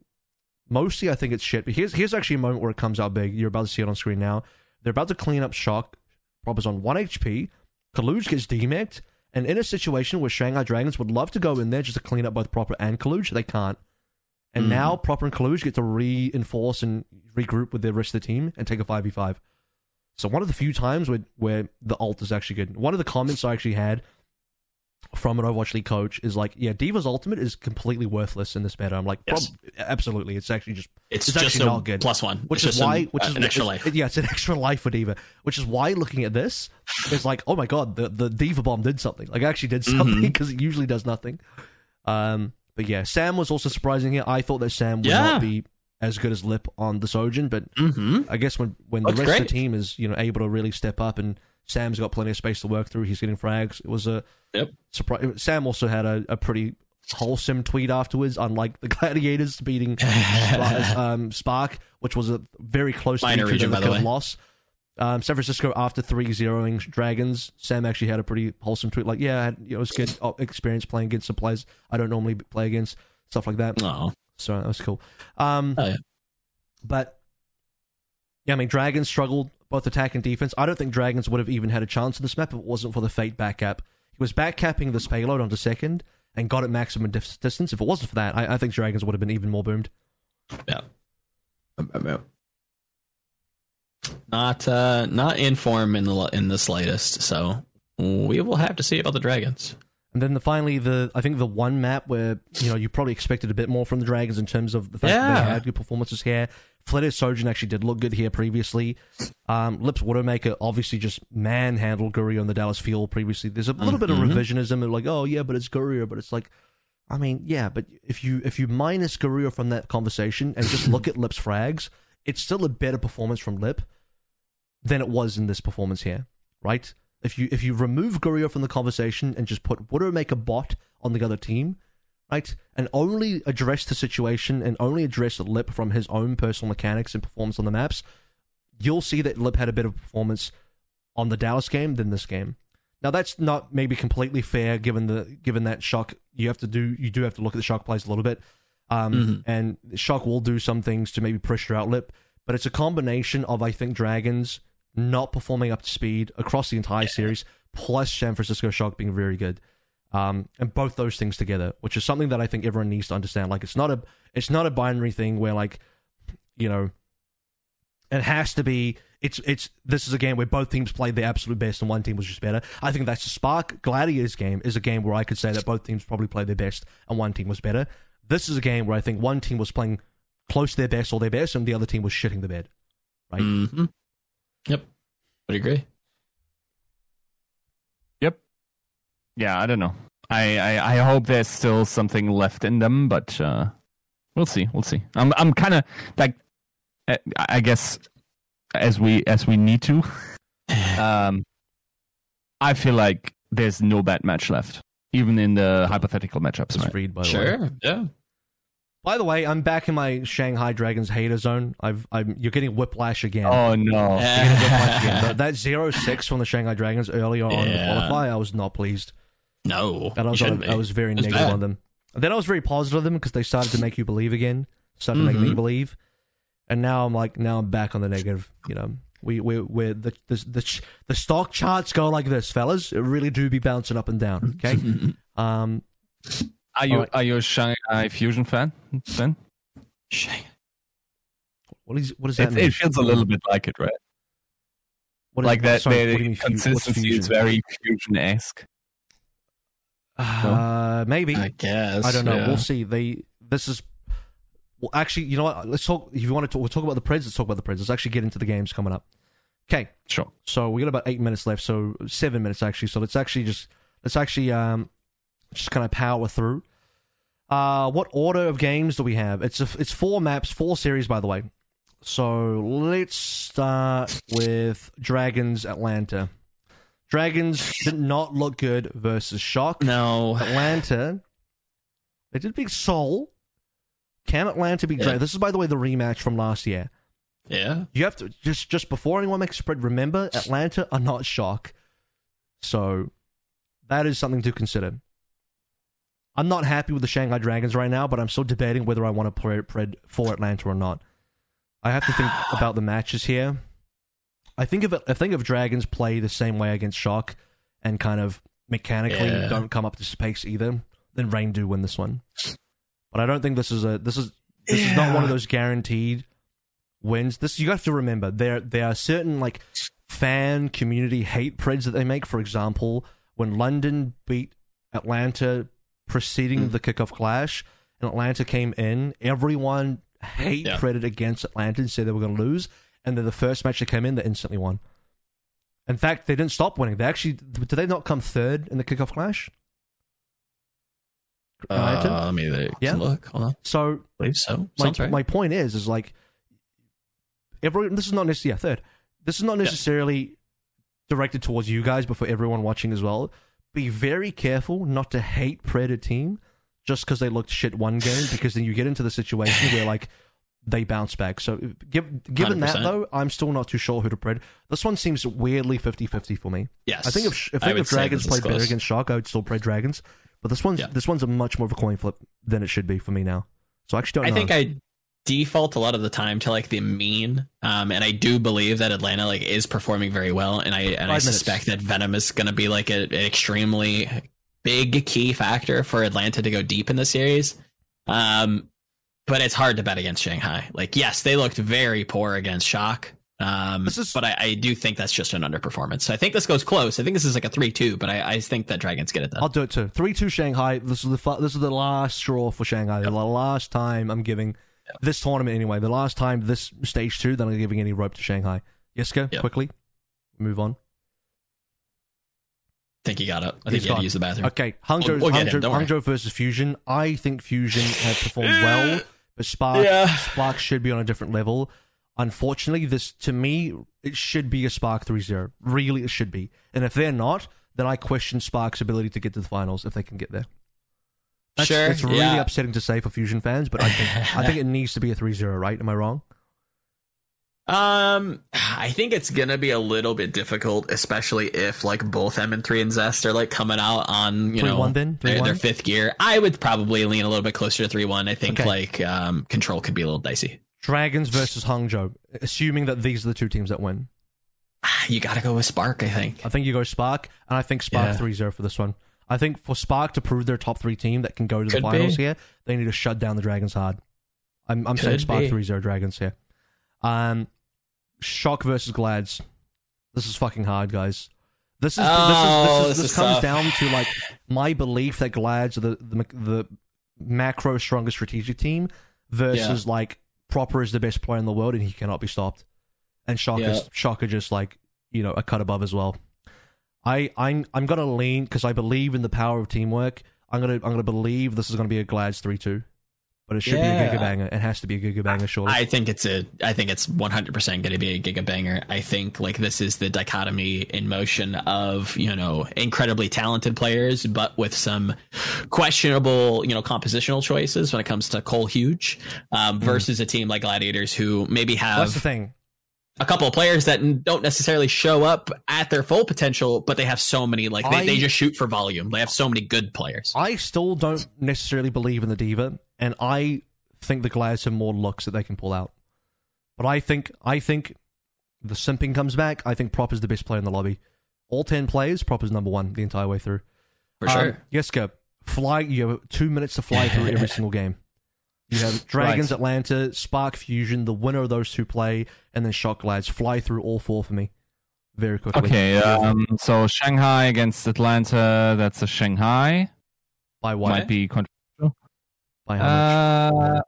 mostly I think it's shit. But here's here's actually a moment where it comes out big. You're about to see it on screen now. They're about to clean up Shock. Proper's on one HP. Kaluj gets demeched. And in a situation where Shanghai Dragons would love to go in there just to clean up both Proper and Kaluj, they can't. And Mhm. now Proper and Kaluj get to reinforce and regroup with the rest of the team and take a 5v5. So one of the few times where, where the alt is actually good. One of the comments I actually had from an Overwatch League coach is like, yeah, D.Va's ultimate is completely worthless in this meta. I'm like, Yes. absolutely, it's actually just It's, It's just actually not good. plus one, which It's is why, an, which uh, is an extra life. Yeah, it's an extra life for D.Va, which is why looking at this is like, oh my god, the the D.Va bomb did something. Like, it actually did something <laughs> because it usually does nothing. Um, but yeah, Sam was also surprising here. I thought that Sam would Yeah. not be as good as Lip on the Sojourn, but hmm I guess when when the rest of the team is you know able to really step up and Sam's got plenty of space to work through, he's getting frags. It was a Yep. surprise. Sam also had a, a pretty wholesome tweet afterwards, unlike the <laughs> Gladiators beating <laughs> um, Spark, which was a very close Minor to region, by the way. loss. Um, San Francisco after 3-0ing Dragons, Sam actually had a pretty wholesome tweet like, "Yeah, I had, you know, it was good uh, experience playing against some players I don't normally play against, stuff like that." Oh, So that was cool. Um, Oh, yeah. But yeah, I mean, Dragons struggled both attack and defense. I don't think Dragons would have even had a chance in this map if it wasn't for the Fate backcap. He was backcapping this payload onto second and got it maximum dif- distance. If it wasn't for that, I, I think Dragons would have been even more boomed. yeah. Not uh, not in form in the in the slightest. So we will have to see about the dragons. And then the, finally, the I think the one map where you know you probably expected a bit more from the Dragons in terms of the fact that they had good performances here. Fleta Sojourn actually did look good here previously. Um, Lips Widowmaker obviously just manhandled Gurion on the Dallas Fuel previously. There's a little bit of Mhm. revisionism of like, oh yeah, but it's Gurion, but it's like, I mean, yeah, but if you if you minus Gurion from that conversation and just look at Lips frags, it's still a better performance from Lip than it was in this performance here, right? If you if you remove Gurion from the conversation and just put Widowmaker bot on the other team, right, and only address the situation and only address Lip from his own personal mechanics and performance on the maps, you'll see that Lip had a better performance on the Dallas game than this game. Now that's not maybe completely fair given the given that shock you have to do you do have to look at the shock plays a little bit. Um, Mhm. and shock will do some things to maybe pressure out lip, but it's a combination of I think dragons not performing up to speed across the entire series, plus San Francisco Shock being very good. Um, and both those things together, which is something that I think everyone needs to understand. Like it's not a it's not a binary thing where like you know it has to be it's it's this is a game where both teams played their absolute best and one team was just better. I think that's the Spark Gladiators game is a game where I could say that both teams probably played their best and one team was better. This is a game where I think one team was playing close to their best or their best and the other team was shitting the bed. Right. hmm Yep, would agree. Yep. Yeah, I don't know. I, I, I hope there's still something left in them, but uh, we'll see. We'll see. I'm I'm kind of like, uh, I guess, as we as we need to. <sighs> Um, I feel like there's no bad match left, even in the hypothetical matchups. Right? read by the way. Sure. Yeah. By the way, I'm back in my Shanghai Dragons hater zone. I've I'm you're getting whiplash again. Oh no! You're whiplash again. <laughs> That- That zero six from the Shanghai Dragons earlier on in the Yeah. qualifier, I was not pleased. No. And I was, shouldn't I was very It's negative bad. on them. And then I was very positive on them because they started to make you believe again, started to make me Mhm. believe. And now I'm like, now I'm back on the negative. You know, we we we the the the, the stock charts go like this, fellas. It really do be bouncing up and down. Okay. <laughs> um, Are you Alright. are you a Shanghai Fusion fan? Then Shang. what is what does that it, mean? it feels a little bit like it, right? What is- like that. sorry, the what do you mean, fu- what's consistency is very fusion esque. Uh, maybe I guess. I don't know. yeah. We'll see. They this is well, actually, you know what? Let's talk. If you want to talk, we'll talk about the Preds. Let's talk about the Preds. Let's actually get into the games coming up. Okay, Sure. so we got about eight minutes left. So seven minutes actually. So let's actually just let's actually um just kind of power through. Uh, what order of games do we have? It's a, it's four maps, four series, by the way. So let's start with Dragons Atlanta. Dragons did not look good versus Shock. No. Atlanta. They did beat Seoul. Can Atlanta beat Yeah. Dragons? This is, by the way, the rematch from last year. Yeah. You have to just just before anyone makes a spread, remember Atlanta are not shock. So that is something to consider. I'm not happy with the Shanghai Dragons right now, but I'm still debating whether I want to play spread for Atlanta or not. I have to think <sighs> about the matches here. I think it, I think if Dragons play the same way against Shock and kind of mechanically Yeah. don't come up to space either, then Reign do win this one. But I don't think this is a this is this is not one of those guaranteed wins. This you have to remember there there are certain like fan community hate preds that they make. For example, when London beat Atlanta preceding Mm. the kickoff clash, and Atlanta came in. Everyone hate Yeah. credit against Atlanta and said they were going to lose, and then the first match they came in, they instantly won. In fact, they didn't stop winning. They actually did they not come third in the kickoff clash? Atlanta? Uh, let me uh, Yeah. look. Hold on. so I believe so. my, right. my point is is like every this is not necessarily yeah, third. This is not necessarily directed towards you guys, but for everyone watching as well. Be very careful not to hate Predator team just because they looked shit one game, <laughs> because then you get into the situation where like they bounce back. So give, given that 100%. though, I'm still not too sure who to pred. This one seems weirdly 50-50 for me. yes. I think if if, I think if Dragons played better against Shock, I would still pred Dragons. But this one's Yeah. this one's a much more of a coin flip than it should be for me now. So I actually don't I know. think I default a lot of the time to like the mean, um, and I do believe that Atlanta like is performing very well, and I and I minutes. suspect that Venom is going to be like a, an extremely big key factor for Atlanta to go deep in the series. Um, but it's hard to bet against Shanghai. Like, yes, they looked very poor against Shock. Um, is- but I, I do think that's just an underperformance. So I think this goes close. I think this is like a three-two, but I, I think that Dragons get it done. I'll do it too. Three two Shanghai. This is the this is the last straw for Shanghai. The last time I'm giving this tournament anyway. The last time this stage two that I'm giving any rope to Shanghai. Yeska, Yep. quickly move on. I think he got it. I He's think you had to use the bathroom. Okay, Hangzhou, We'll- we'll Hangzhou. Hangzhou versus Fusion. I think Fusion have performed well, but Spark Yeah. Spark should be on a different level. Unfortunately, this to me it should be a Spark 3-0. Really, it should be. And if they're not, then I question Spark's ability to get to the finals if they can get there. That's, Sure, It's really yeah. upsetting to say for Fusion fans, but I think I think it <laughs> needs to be a 3-0, right? Am I wrong? Um, I think it's gonna be a little bit difficult, especially if like both MN3 and Zest are like coming out on you 3-1 know then? their, 3-1? their fifth gear. I would probably lean a little bit closer to three one. I think Okay. like um control could be a little dicey. Dragons versus Hangzhou. Assuming that these are the two teams that win. <sighs> You gotta go with Spark. I think. I think you go Spark, and I think Spark Yeah. 3 0 for this one. I think for Spark to prove their top three team that can go to the finals be. here, they need to shut down the Dragons hard. I'm, I'm saying Spark be. 3 0 Dragons here. Um, Shock versus Glads. This is fucking hard, guys. This is Oh, this is this, is, this this is comes tough. down to like my belief that Glads are the the, the macro strongest strategic team versus like Proper is the best player in the world and he cannot be stopped, and Shock Yeah. is Shock are just like you know a cut above as well. I I'm I'm gonna lean because I believe in the power of teamwork. I'm gonna I'm gonna believe this is gonna be a Glads three two, but it should Yeah. be a Giga Banger. It has to be a Giga Banger, surely. I think it's a. I think it's 100 percent going to be a giga banger. I think like this is the dichotomy in motion of you know incredibly talented players, but with some questionable you know compositional choices when it comes to Kaluji, um, versus a team like Gladiators who maybe Mm-hmm. That's the have thing. A couple of players that don't necessarily show up at their full potential, but they have so many like they, I- they just shoot for volume. They have so many good players. I still don't necessarily believe in the D.Va, and I think the Glads have more looks that they can pull out. But I think I think the simping comes back. I think Prop is the best player in the lobby. All ten players, Prop is number one the entire way through. For Um, sure. Yeska, fly. You have two minutes to fly through every <laughs> single game. You have <laughs> Dragons, Atlanta, Spark Fusion. The winner of those two play, and then Shock Glads. Fly through all four for me, very quickly. Okay, um, so Shanghai against Atlanta. That's a Shanghai. by what? Might be controversial. by how much? Uh,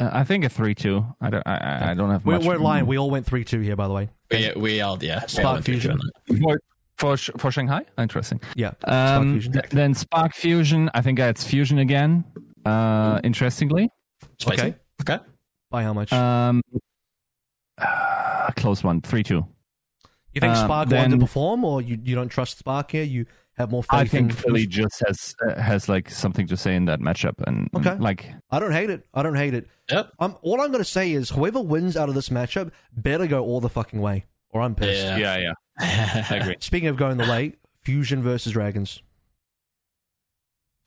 uh, I think a three-two. I don't. I- I, I don't have we're, much. we're lying. We all went three two here, by the way. We, we all yeah. we all Spark Fusion. for for, for Shanghai. Interesting. Yeah. Um, Fusion. th- then Spark Fusion. I think it's Fusion again. Uh, interestingly, Spicy. Okay. Okay. By how much? um, uh, close one, three-two. you think um, Spark then- will underperform, or you, you don't trust Spark here? You have more faith I think in Philly just has uh, has like something to say in that matchup, and and, Okay. like I don't hate it. I don't hate it. Yep. Um, all I'm going to say is whoever wins out of this matchup better go all the fucking way, or I'm pissed. Yeah. yeah, yeah, <laughs> I agree. Speaking of going the way, Fusion versus Dragons.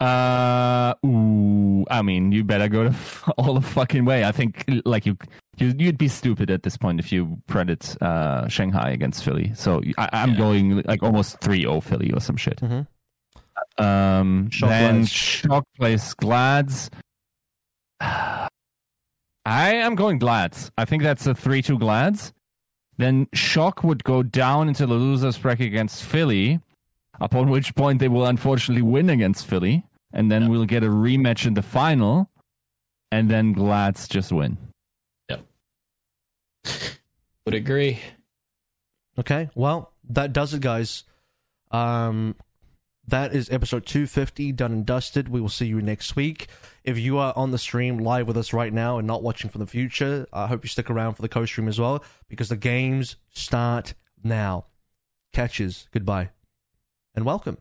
Uh, ooh, I mean, you better go <laughs> all the fucking way. I think, like you, you you'd be stupid at this point if you credit uh Shanghai against Philly. So I, I'm Yeah. going like almost 3-0 Philly or some shit. Mhm. Um, Shock then. Shock plays Glads. <sighs> I am going Glads. I think that's a 3-2 Glads. Then Shock would go down into the losers bracket against Philly. Upon which point they will unfortunately win against Philly, and then Yep. we'll get a rematch in the final, and then Glads just win. Yep. Would agree. Okay, well, that does it, guys. Um, that is episode 250 done and dusted. We will see you next week. If you are on the stream live with us right now and not watching from the future, I hope you stick around for the co stream as well because the games start now. Catches, goodbye, and welcome.